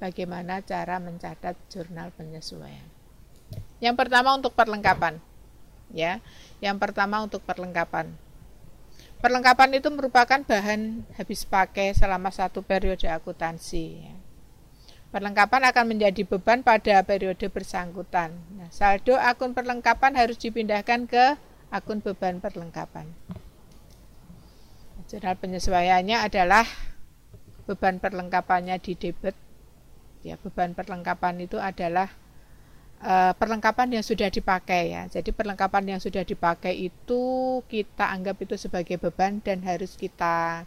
bagaimana cara mencatat jurnal penyesuaian. Yang pertama untuk perlengkapan. Ya. Yang pertama untuk perlengkapan. Perlengkapan itu merupakan bahan habis pakai selama satu periode akuntansi. Ya. Perlengkapan akan menjadi beban pada periode bersangkutan. Nah, saldo akun perlengkapan harus dipindahkan ke akun beban perlengkapan. Jurnal penyesuaiannya adalah beban perlengkapannya di debit. Ya, beban perlengkapan itu adalah uh, perlengkapan yang sudah dipakai ya. Jadi perlengkapan yang sudah dipakai itu kita anggap itu sebagai beban dan harus kita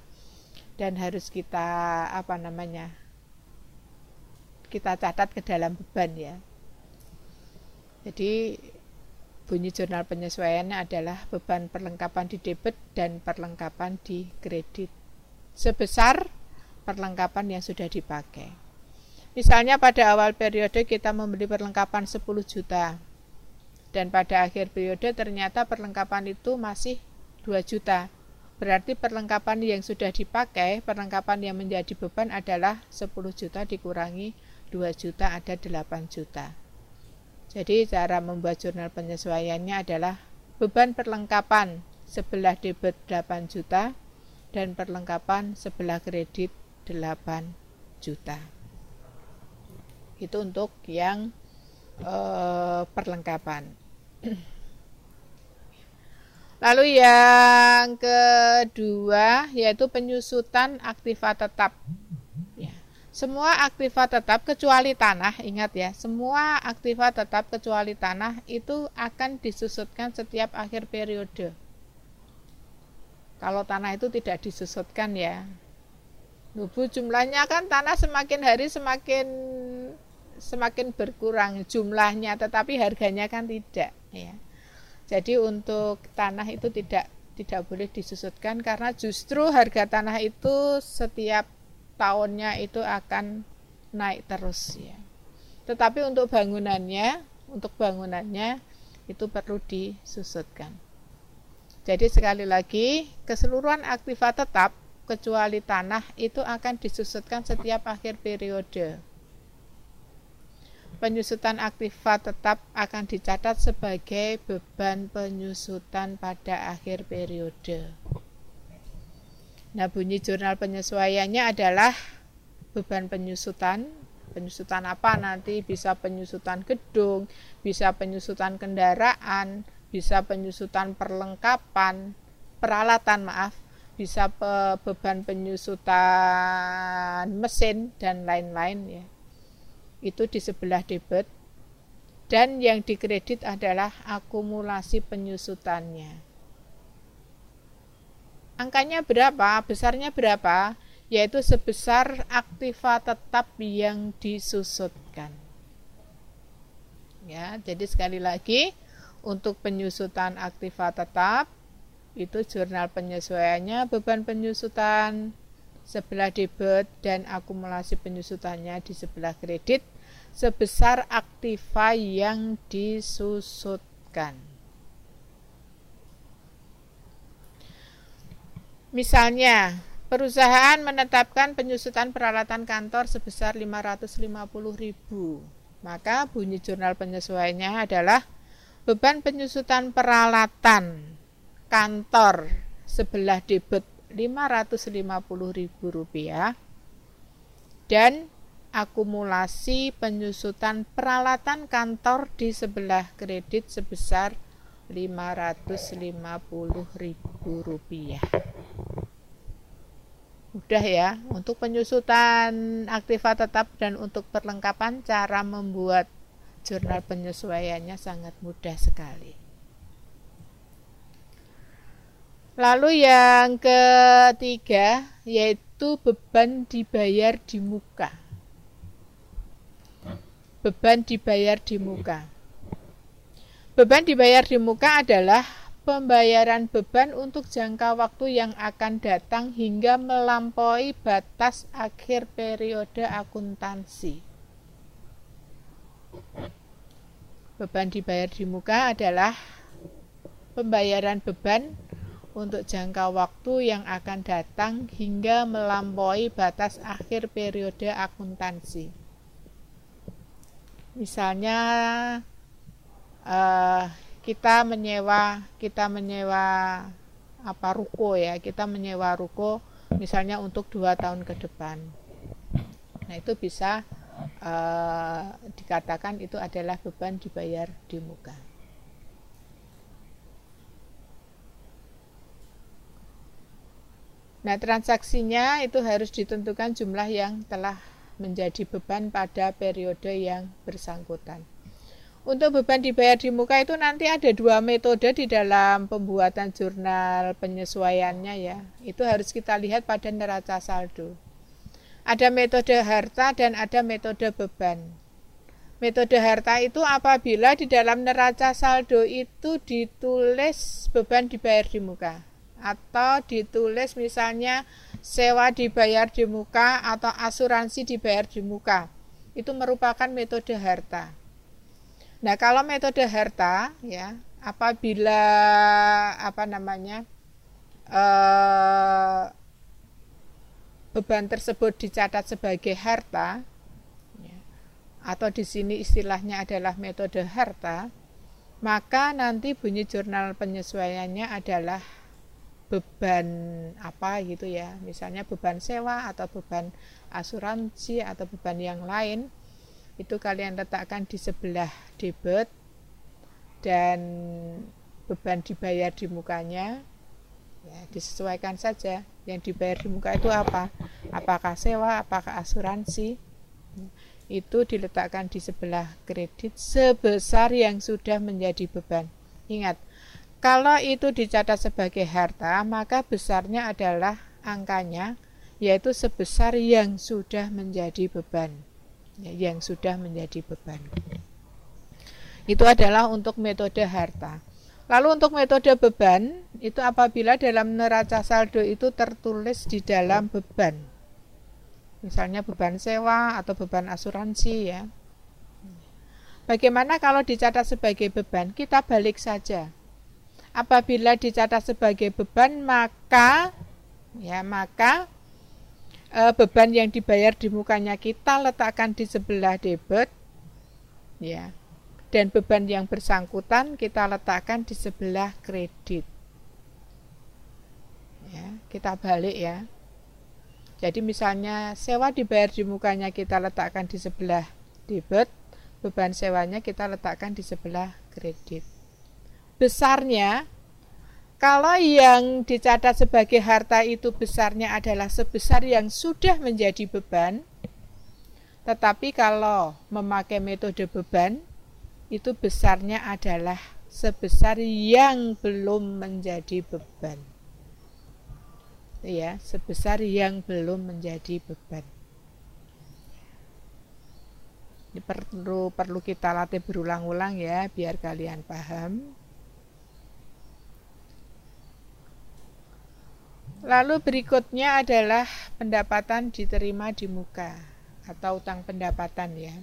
dan harus kita apa namanya? kita catat ke dalam beban ya. Jadi bunyi jurnal penyesuaiannya adalah beban perlengkapan di debit dan perlengkapan di kredit sebesar perlengkapan yang sudah dipakai. Misalnya pada awal periode kita membeli perlengkapan 10 juta dan pada akhir periode ternyata perlengkapan itu masih 2 juta. Berarti perlengkapan yang sudah dipakai, perlengkapan yang menjadi beban adalah 10 juta dikurangi 2 juta ada 8 juta. Jadi cara membuat jurnal penyesuaiannya adalah beban perlengkapan sebelah debit 8 juta dan perlengkapan sebelah kredit 8 juta. Itu untuk yang eh, perlengkapan. Lalu yang kedua yaitu penyusutan aktiva tetap. Semua aktiva tetap kecuali tanah, ingat ya, semua aktiva tetap kecuali tanah itu akan disusutkan setiap akhir periode. Kalau tanah itu tidak disusutkan ya. Nubu jumlahnya kan tanah semakin hari semakin semakin berkurang jumlahnya, tetapi harganya kan tidak ya. Jadi untuk tanah itu tidak tidak boleh disusutkan karena justru harga tanah itu setiap tahunnya itu akan naik terus ya. Tetapi untuk bangunannya, untuk bangunannya itu perlu disusutkan. Jadi sekali lagi, keseluruhan aktiva tetap kecuali tanah itu akan disusutkan setiap akhir periode. Penyusutan aktiva tetap akan dicatat sebagai beban penyusutan pada akhir periode. Nah, bunyi jurnal penyesuaiannya adalah beban penyusutan. Penyusutan apa nanti? Bisa penyusutan gedung, bisa penyusutan kendaraan, bisa penyusutan perlengkapan, peralatan, maaf, bisa beban penyusutan mesin dan lain-lain ya. Itu di sebelah debit. Dan yang dikredit adalah akumulasi penyusutannya. Angkanya berapa? Besarnya berapa? Yaitu sebesar aktiva tetap yang disusutkan. Ya, jadi sekali lagi untuk penyusutan aktiva tetap itu jurnal penyesuaiannya beban penyusutan sebelah debit dan akumulasi penyusutannya di sebelah kredit sebesar aktiva yang disusutkan. Misalnya, perusahaan menetapkan penyusutan peralatan kantor sebesar 550.000. Maka bunyi jurnal penyesuaiannya adalah beban penyusutan peralatan kantor sebelah debit Rp550.000 dan akumulasi penyusutan peralatan kantor di sebelah kredit sebesar Rp550.000. Mudah ya, untuk penyusutan aktiva tetap dan untuk perlengkapan cara membuat jurnal penyesuaiannya sangat mudah sekali. Lalu yang ketiga yaitu beban dibayar di muka. Beban dibayar di muka. Beban dibayar di muka adalah pembayaran beban untuk jangka waktu yang akan datang hingga melampaui batas akhir periode akuntansi. Beban dibayar di muka adalah pembayaran beban untuk jangka waktu yang akan datang hingga melampaui batas akhir periode akuntansi. Misalnya uh, kita menyewa kita menyewa apa ruko ya. Kita menyewa ruko misalnya untuk dua tahun ke depan. Nah itu bisa uh, dikatakan itu adalah beban dibayar di muka. Nah, transaksinya itu harus ditentukan jumlah yang telah menjadi beban pada periode yang bersangkutan. Untuk beban dibayar di muka itu nanti ada dua metode di dalam pembuatan jurnal penyesuaiannya ya. Itu harus kita lihat pada neraca saldo. Ada metode harta dan ada metode beban. Metode harta itu apabila di dalam neraca saldo itu ditulis beban dibayar di muka atau ditulis misalnya sewa dibayar di muka atau asuransi dibayar di muka. Itu merupakan metode harta. Nah, kalau metode harta ya, apabila apa namanya? eh, beban tersebut dicatat sebagai harta ya, atau di sini istilahnya adalah metode harta, maka nanti bunyi jurnal penyesuaiannya adalah beban apa gitu ya, misalnya beban sewa atau beban asuransi atau beban yang lain itu kalian letakkan di sebelah debit dan beban dibayar di mukanya. Ya disesuaikan saja yang dibayar di muka itu apa. Apakah sewa apakah asuransi. Itu diletakkan di sebelah kredit sebesar yang sudah menjadi beban. Ingat kalau itu dicatat sebagai harta maka besarnya adalah angkanya yaitu sebesar yang sudah menjadi beban ya, yang sudah menjadi beban. Itu adalah untuk metode harta. Lalu untuk metode beban, itu apabila dalam neraca saldo itu tertulis di dalam beban. Misalnya beban sewa atau beban asuransi ya. Bagaimana kalau dicatat sebagai beban? Kita balik saja. Apabila dicatat sebagai beban, maka ya maka e, beban yang dibayar di mukanya kita letakkan di sebelah debit ya. Dan beban yang bersangkutan kita letakkan di sebelah kredit. Ya kita balik ya. Jadi misalnya sewa dibayar di mukanya kita letakkan di sebelah debit beban sewanya kita letakkan di sebelah kredit besarnya kalau yang dicatat sebagai harta itu besarnya adalah sebesar yang sudah menjadi beban, tetapi kalau memakai metode beban, itu besarnya adalah sebesar yang belum menjadi beban. Ya, sebesar yang belum menjadi beban. Ini perlu perlu kita latih berulang-ulang ya biar kalian paham. Lalu berikutnya adalah pendapatan diterima di muka atau utang pendapatan ya.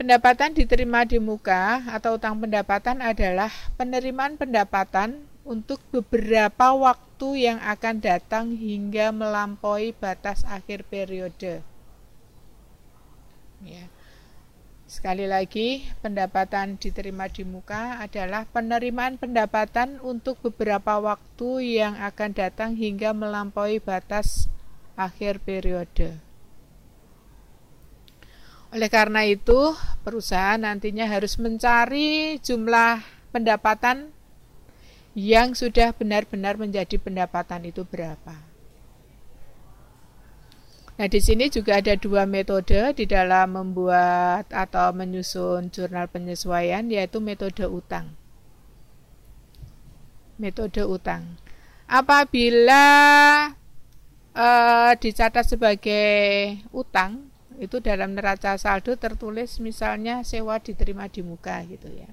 Pendapatan diterima di muka atau utang pendapatan adalah penerimaan pendapatan untuk beberapa waktu yang akan datang hingga melampaui batas akhir periode. Ya. Sekali lagi, pendapatan diterima di muka adalah penerimaan pendapatan untuk beberapa waktu yang akan datang hingga melampaui batas akhir periode. Oleh karena itu, perusahaan nantinya harus mencari jumlah pendapatan yang sudah benar-benar menjadi pendapatan itu berapa. Nah, di sini juga ada dua metode di dalam membuat atau menyusun jurnal penyesuaian, yaitu metode utang. Metode utang. Apabila eh, dicatat sebagai utang, itu dalam neraca saldo tertulis misalnya sewa diterima di muka gitu ya.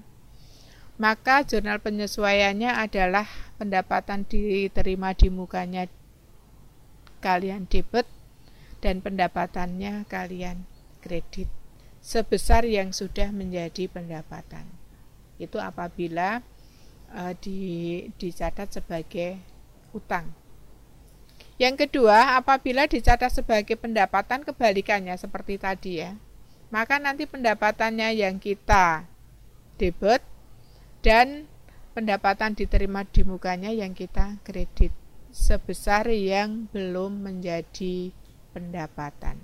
Maka jurnal penyesuaiannya adalah pendapatan diterima di mukanya kalian debit dan pendapatannya kalian kredit sebesar yang sudah menjadi pendapatan. Itu apabila eh, di, dicatat sebagai utang. Yang kedua, apabila dicatat sebagai pendapatan kebalikannya seperti tadi ya, maka nanti pendapatannya yang kita debit dan pendapatan diterima di mukanya yang kita kredit sebesar yang belum menjadi pendapatan.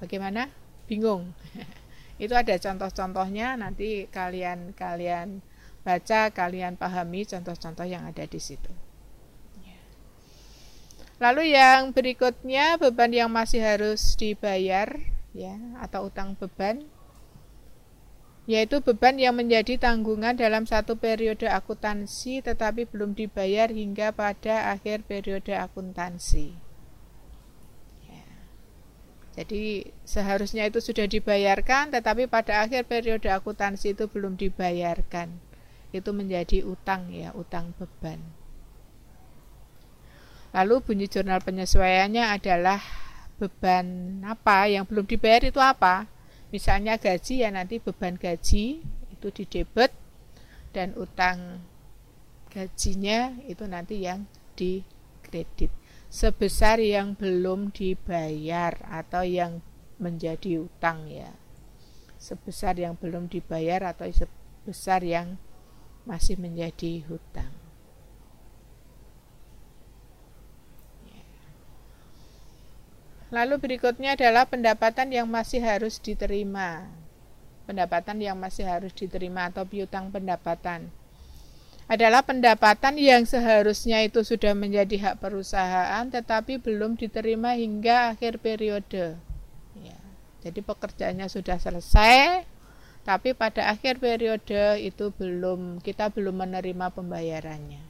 Bagaimana? Bingung. Itu ada contoh-contohnya nanti kalian kalian baca, kalian pahami contoh-contoh yang ada di situ. Lalu yang berikutnya beban yang masih harus dibayar ya atau utang beban yaitu beban yang menjadi tanggungan dalam satu periode akuntansi tetapi belum dibayar hingga pada akhir periode akuntansi. Ya. Jadi seharusnya itu sudah dibayarkan tetapi pada akhir periode akuntansi itu belum dibayarkan itu menjadi utang ya, utang beban. Lalu bunyi jurnal penyesuaiannya adalah beban apa yang belum dibayar itu apa? Misalnya gaji ya nanti beban gaji itu di debit dan utang gajinya itu nanti yang di kredit sebesar yang belum dibayar atau yang menjadi utang ya sebesar yang belum dibayar atau sebesar yang masih menjadi hutang. Lalu berikutnya adalah pendapatan yang masih harus diterima. Pendapatan yang masih harus diterima atau piutang pendapatan adalah pendapatan yang seharusnya itu sudah menjadi hak perusahaan tetapi belum diterima hingga akhir periode. Ya, jadi pekerjaannya sudah selesai, tapi pada akhir periode itu belum kita belum menerima pembayarannya.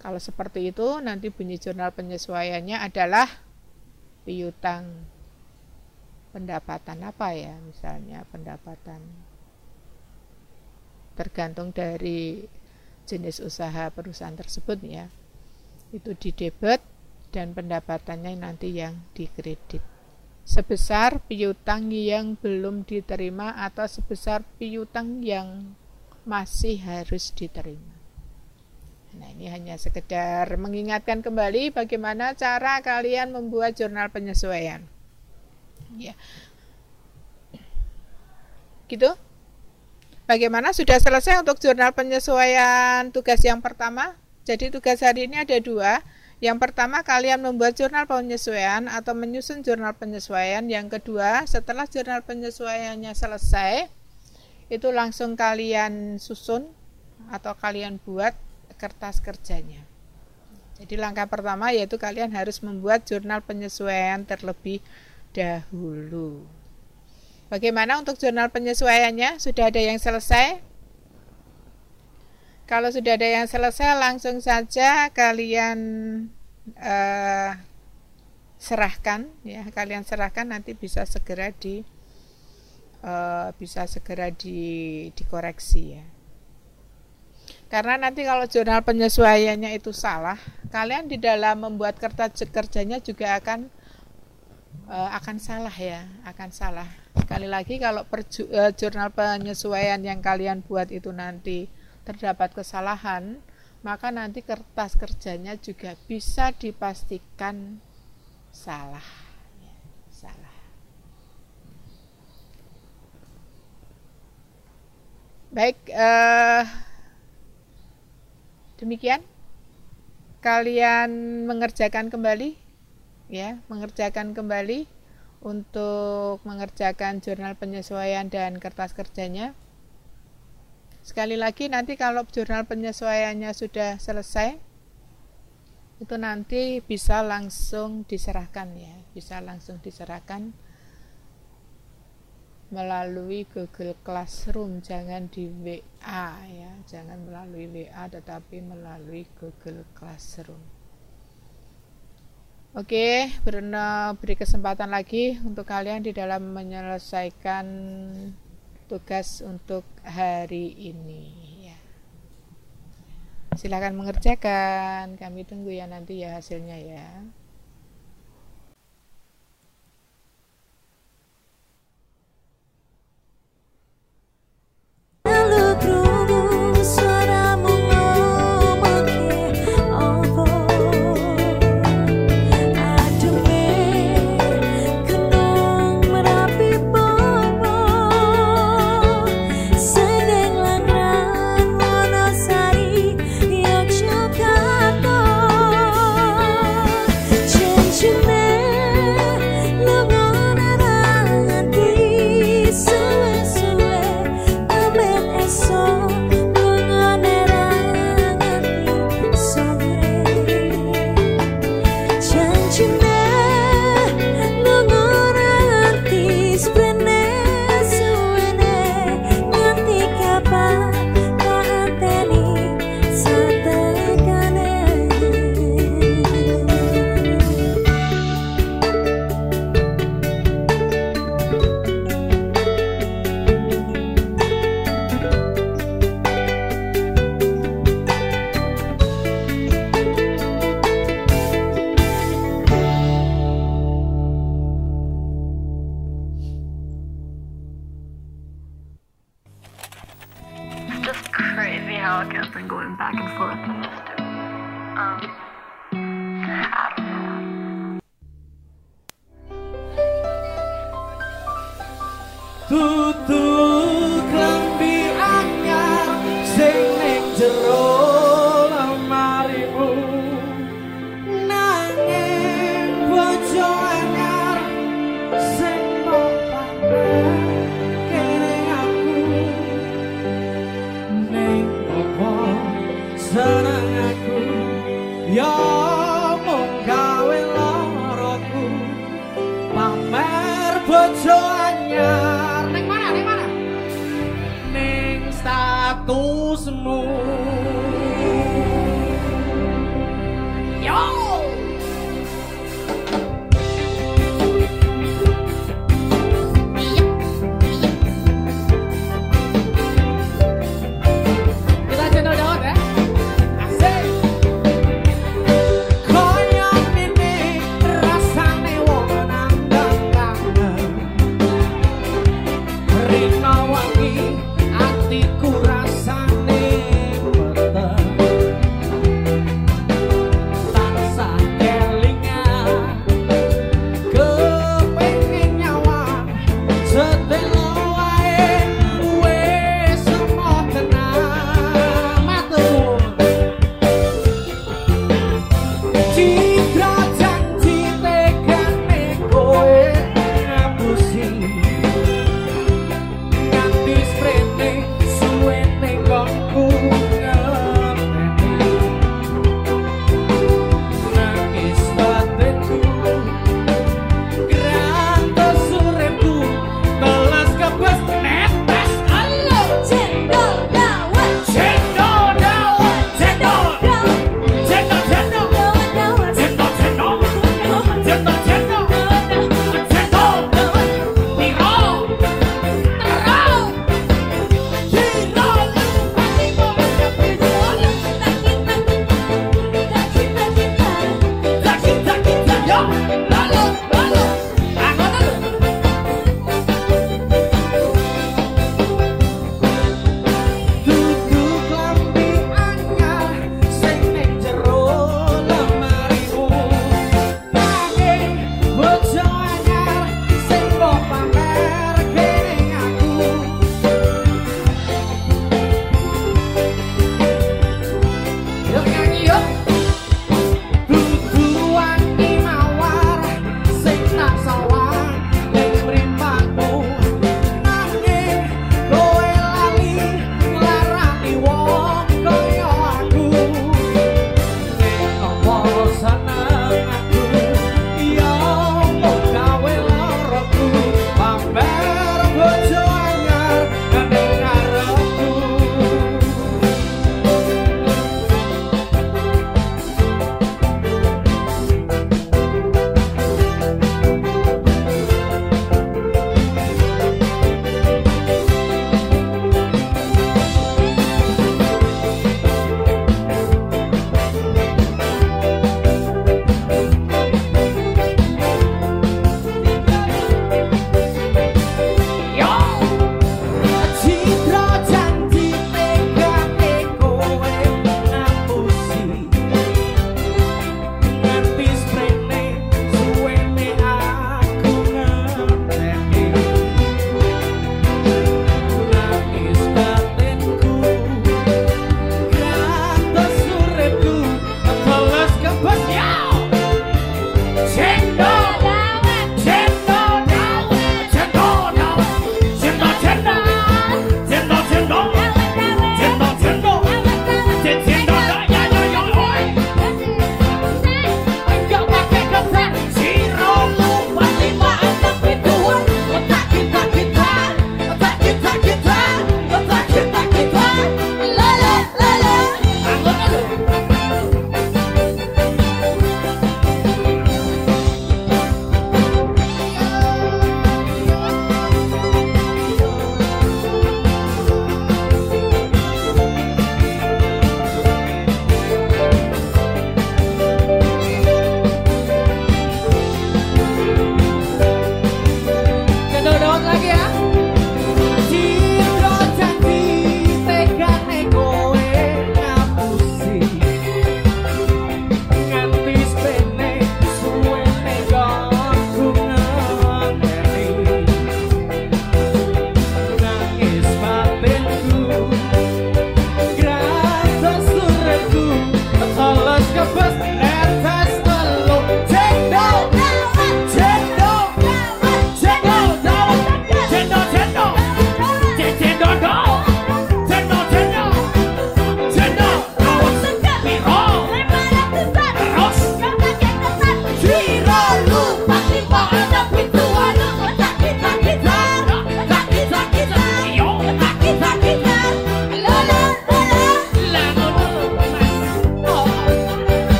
Kalau seperti itu nanti bunyi jurnal penyesuaiannya adalah piutang. Pendapatan apa ya misalnya pendapatan? Tergantung dari jenis usaha perusahaan tersebut ya. Itu di debit dan pendapatannya nanti yang dikredit. Sebesar piutang yang belum diterima atau sebesar piutang yang masih harus diterima. Nah, ini hanya sekedar mengingatkan kembali bagaimana cara kalian membuat jurnal penyesuaian. Ya. Gitu? Bagaimana sudah selesai untuk jurnal penyesuaian tugas yang pertama? Jadi tugas hari ini ada dua. Yang pertama, kalian membuat jurnal penyesuaian atau menyusun jurnal penyesuaian. Yang kedua, setelah jurnal penyesuaiannya selesai, itu langsung kalian susun atau kalian buat kertas kerjanya. Jadi langkah pertama yaitu kalian harus membuat jurnal penyesuaian terlebih dahulu. Bagaimana untuk jurnal penyesuaiannya? Sudah ada yang selesai? Kalau sudah ada yang selesai, langsung saja kalian uh, serahkan, ya kalian serahkan nanti bisa segera di uh, bisa segera di dikoreksi ya. Karena nanti kalau jurnal penyesuaiannya itu salah, kalian di dalam membuat kertas kerjanya juga akan uh, akan salah ya, akan salah. Sekali lagi kalau perju, uh, jurnal penyesuaian yang kalian buat itu nanti terdapat kesalahan, maka nanti kertas kerjanya juga bisa dipastikan salah. Salah. Baik, eh, demikian kalian mengerjakan kembali, ya, mengerjakan kembali untuk mengerjakan jurnal penyesuaian dan kertas kerjanya. Sekali lagi nanti kalau jurnal penyesuaiannya sudah selesai itu nanti bisa langsung diserahkan ya, bisa langsung diserahkan melalui Google Classroom, jangan di WA ya, jangan melalui WA tetapi melalui Google Classroom. Oke, Bruno beri kesempatan lagi untuk kalian di dalam menyelesaikan tugas untuk hari ini ya. Silakan mengerjakan. Kami tunggu ya nanti ya hasilnya ya.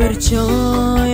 perchón.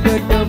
do do do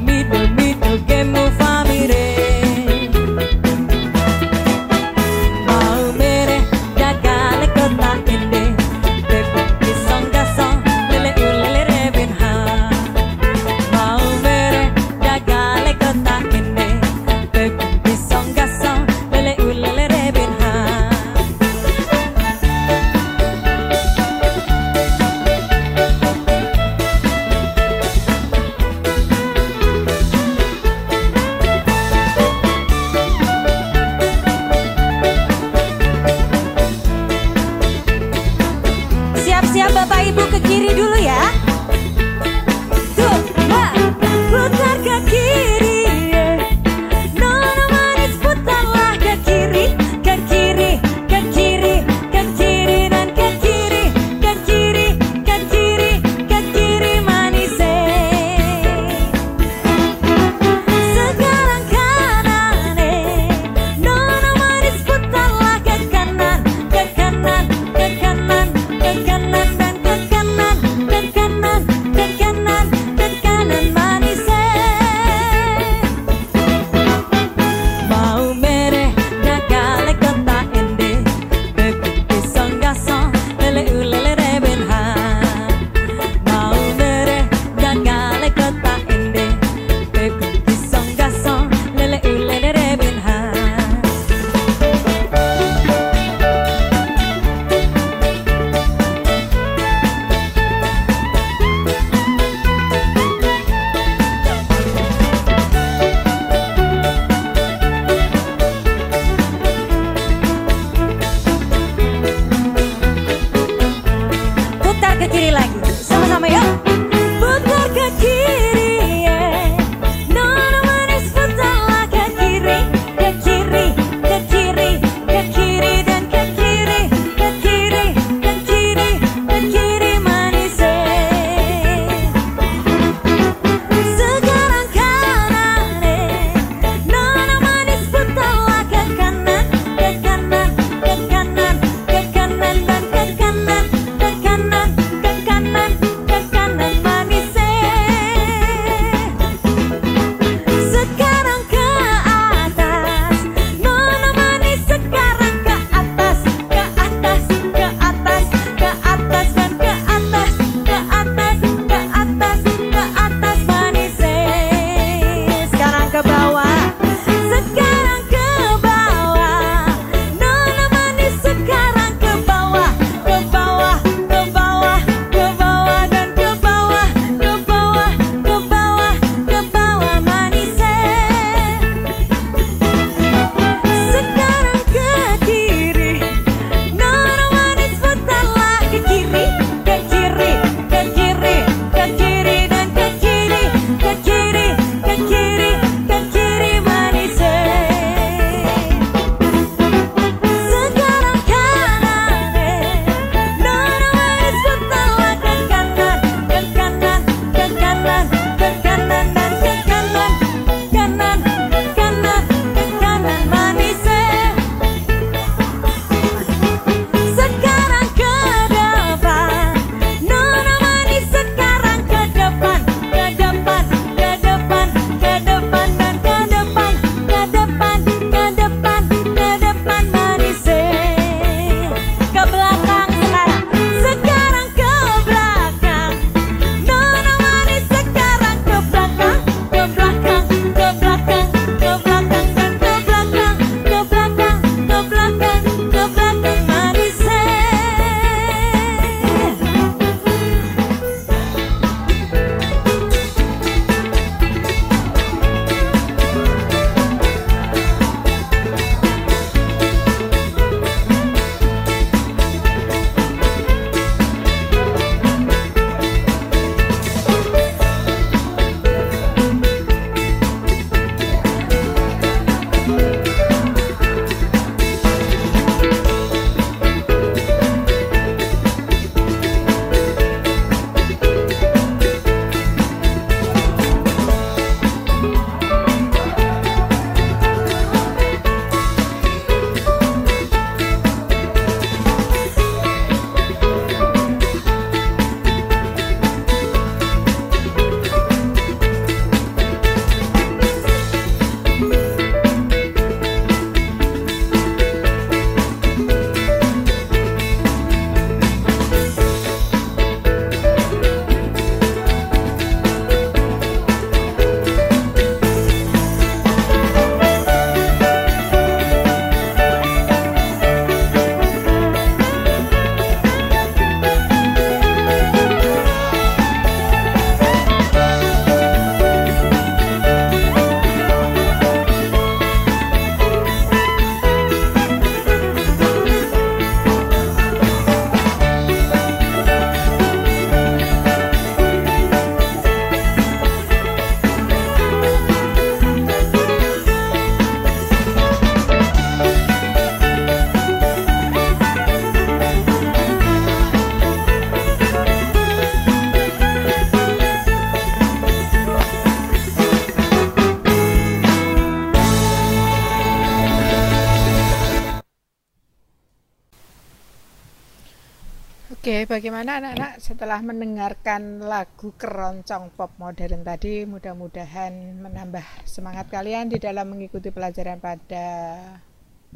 bagaimana anak-anak setelah mendengarkan lagu keroncong pop modern tadi? Mudah-mudahan menambah semangat kalian di dalam mengikuti pelajaran pada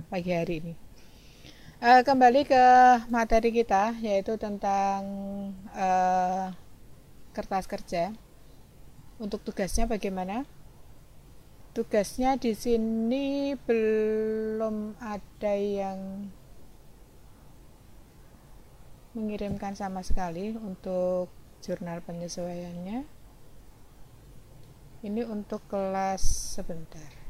pagi hari ini. Eh, kembali ke materi kita, yaitu tentang eh, kertas kerja. Untuk tugasnya bagaimana? Tugasnya di sini belum ada yang mengirimkan sama sekali untuk jurnal penyesuaiannya. Ini untuk kelas sebentar.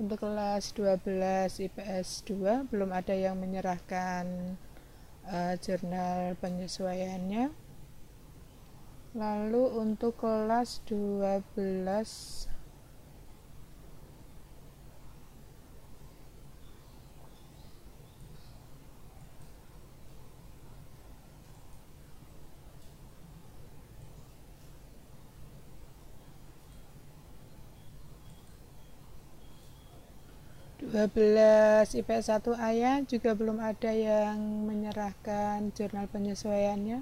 Untuk kelas 12 IPS 2 belum ada yang menyerahkan eh, jurnal penyesuaiannya. Lalu untuk kelas 12 12 IPS 1 ayah juga belum ada yang menyerahkan jurnal penyesuaiannya.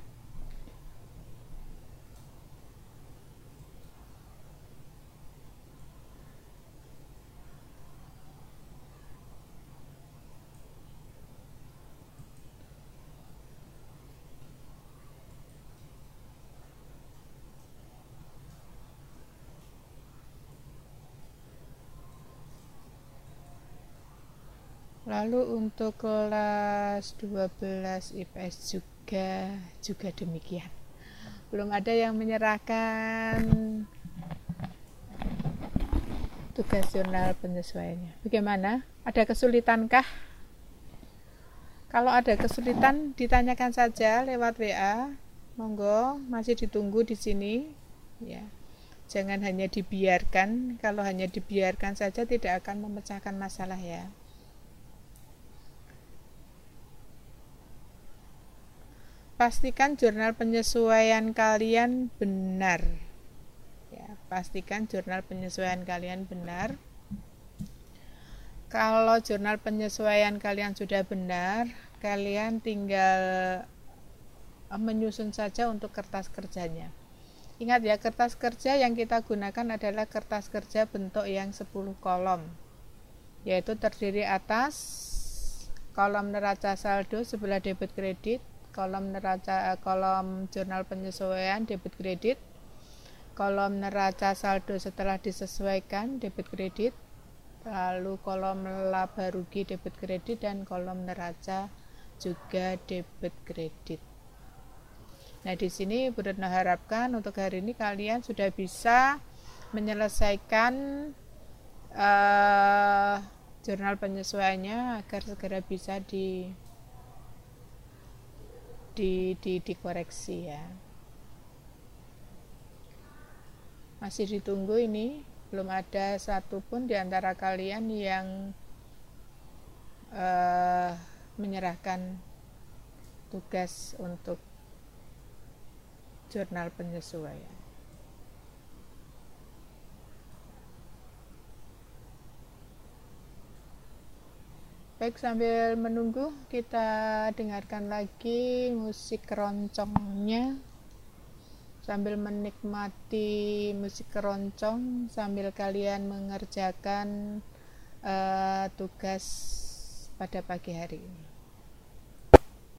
Lalu untuk kelas 12 IPS juga juga demikian. Belum ada yang menyerahkan tugas jurnal penyesuaiannya. Bagaimana? Ada kesulitankah? Kalau ada kesulitan ditanyakan saja lewat WA. Monggo, masih ditunggu di sini ya. Jangan hanya dibiarkan, kalau hanya dibiarkan saja tidak akan memecahkan masalah ya. Pastikan jurnal penyesuaian kalian benar. Ya pastikan jurnal penyesuaian kalian benar. Kalau jurnal penyesuaian kalian sudah benar kalian tinggal eh, menyusun saja untuk kertas kerjanya. Ingat ya kertas kerja yang kita gunakan adalah kertas kerja bentuk yang 10 kolom yaitu terdiri atas kolom neraca saldo sebelah debit kredit kolom neraca eh, kolom jurnal penyesuaian debit kredit. Kolom neraca saldo setelah disesuaikan debit kredit. Lalu kolom laba rugi debit kredit. Dan kolom neraca juga debit kredit. Nah di sini Bu harapkan untuk hari ini kalian sudah bisa menyelesaikan uh, jurnal penyesuaiannya agar segera bisa di di, di dikoreksi ya. Masih ditunggu ini belum ada satupun di antara kalian yang uh, menyerahkan tugas untuk jurnal penyesuaian Baik, sambil menunggu kita dengarkan lagi musik keroncongnya sambil menikmati musik keroncong sambil kalian mengerjakan uh, tugas pada pagi hari ini.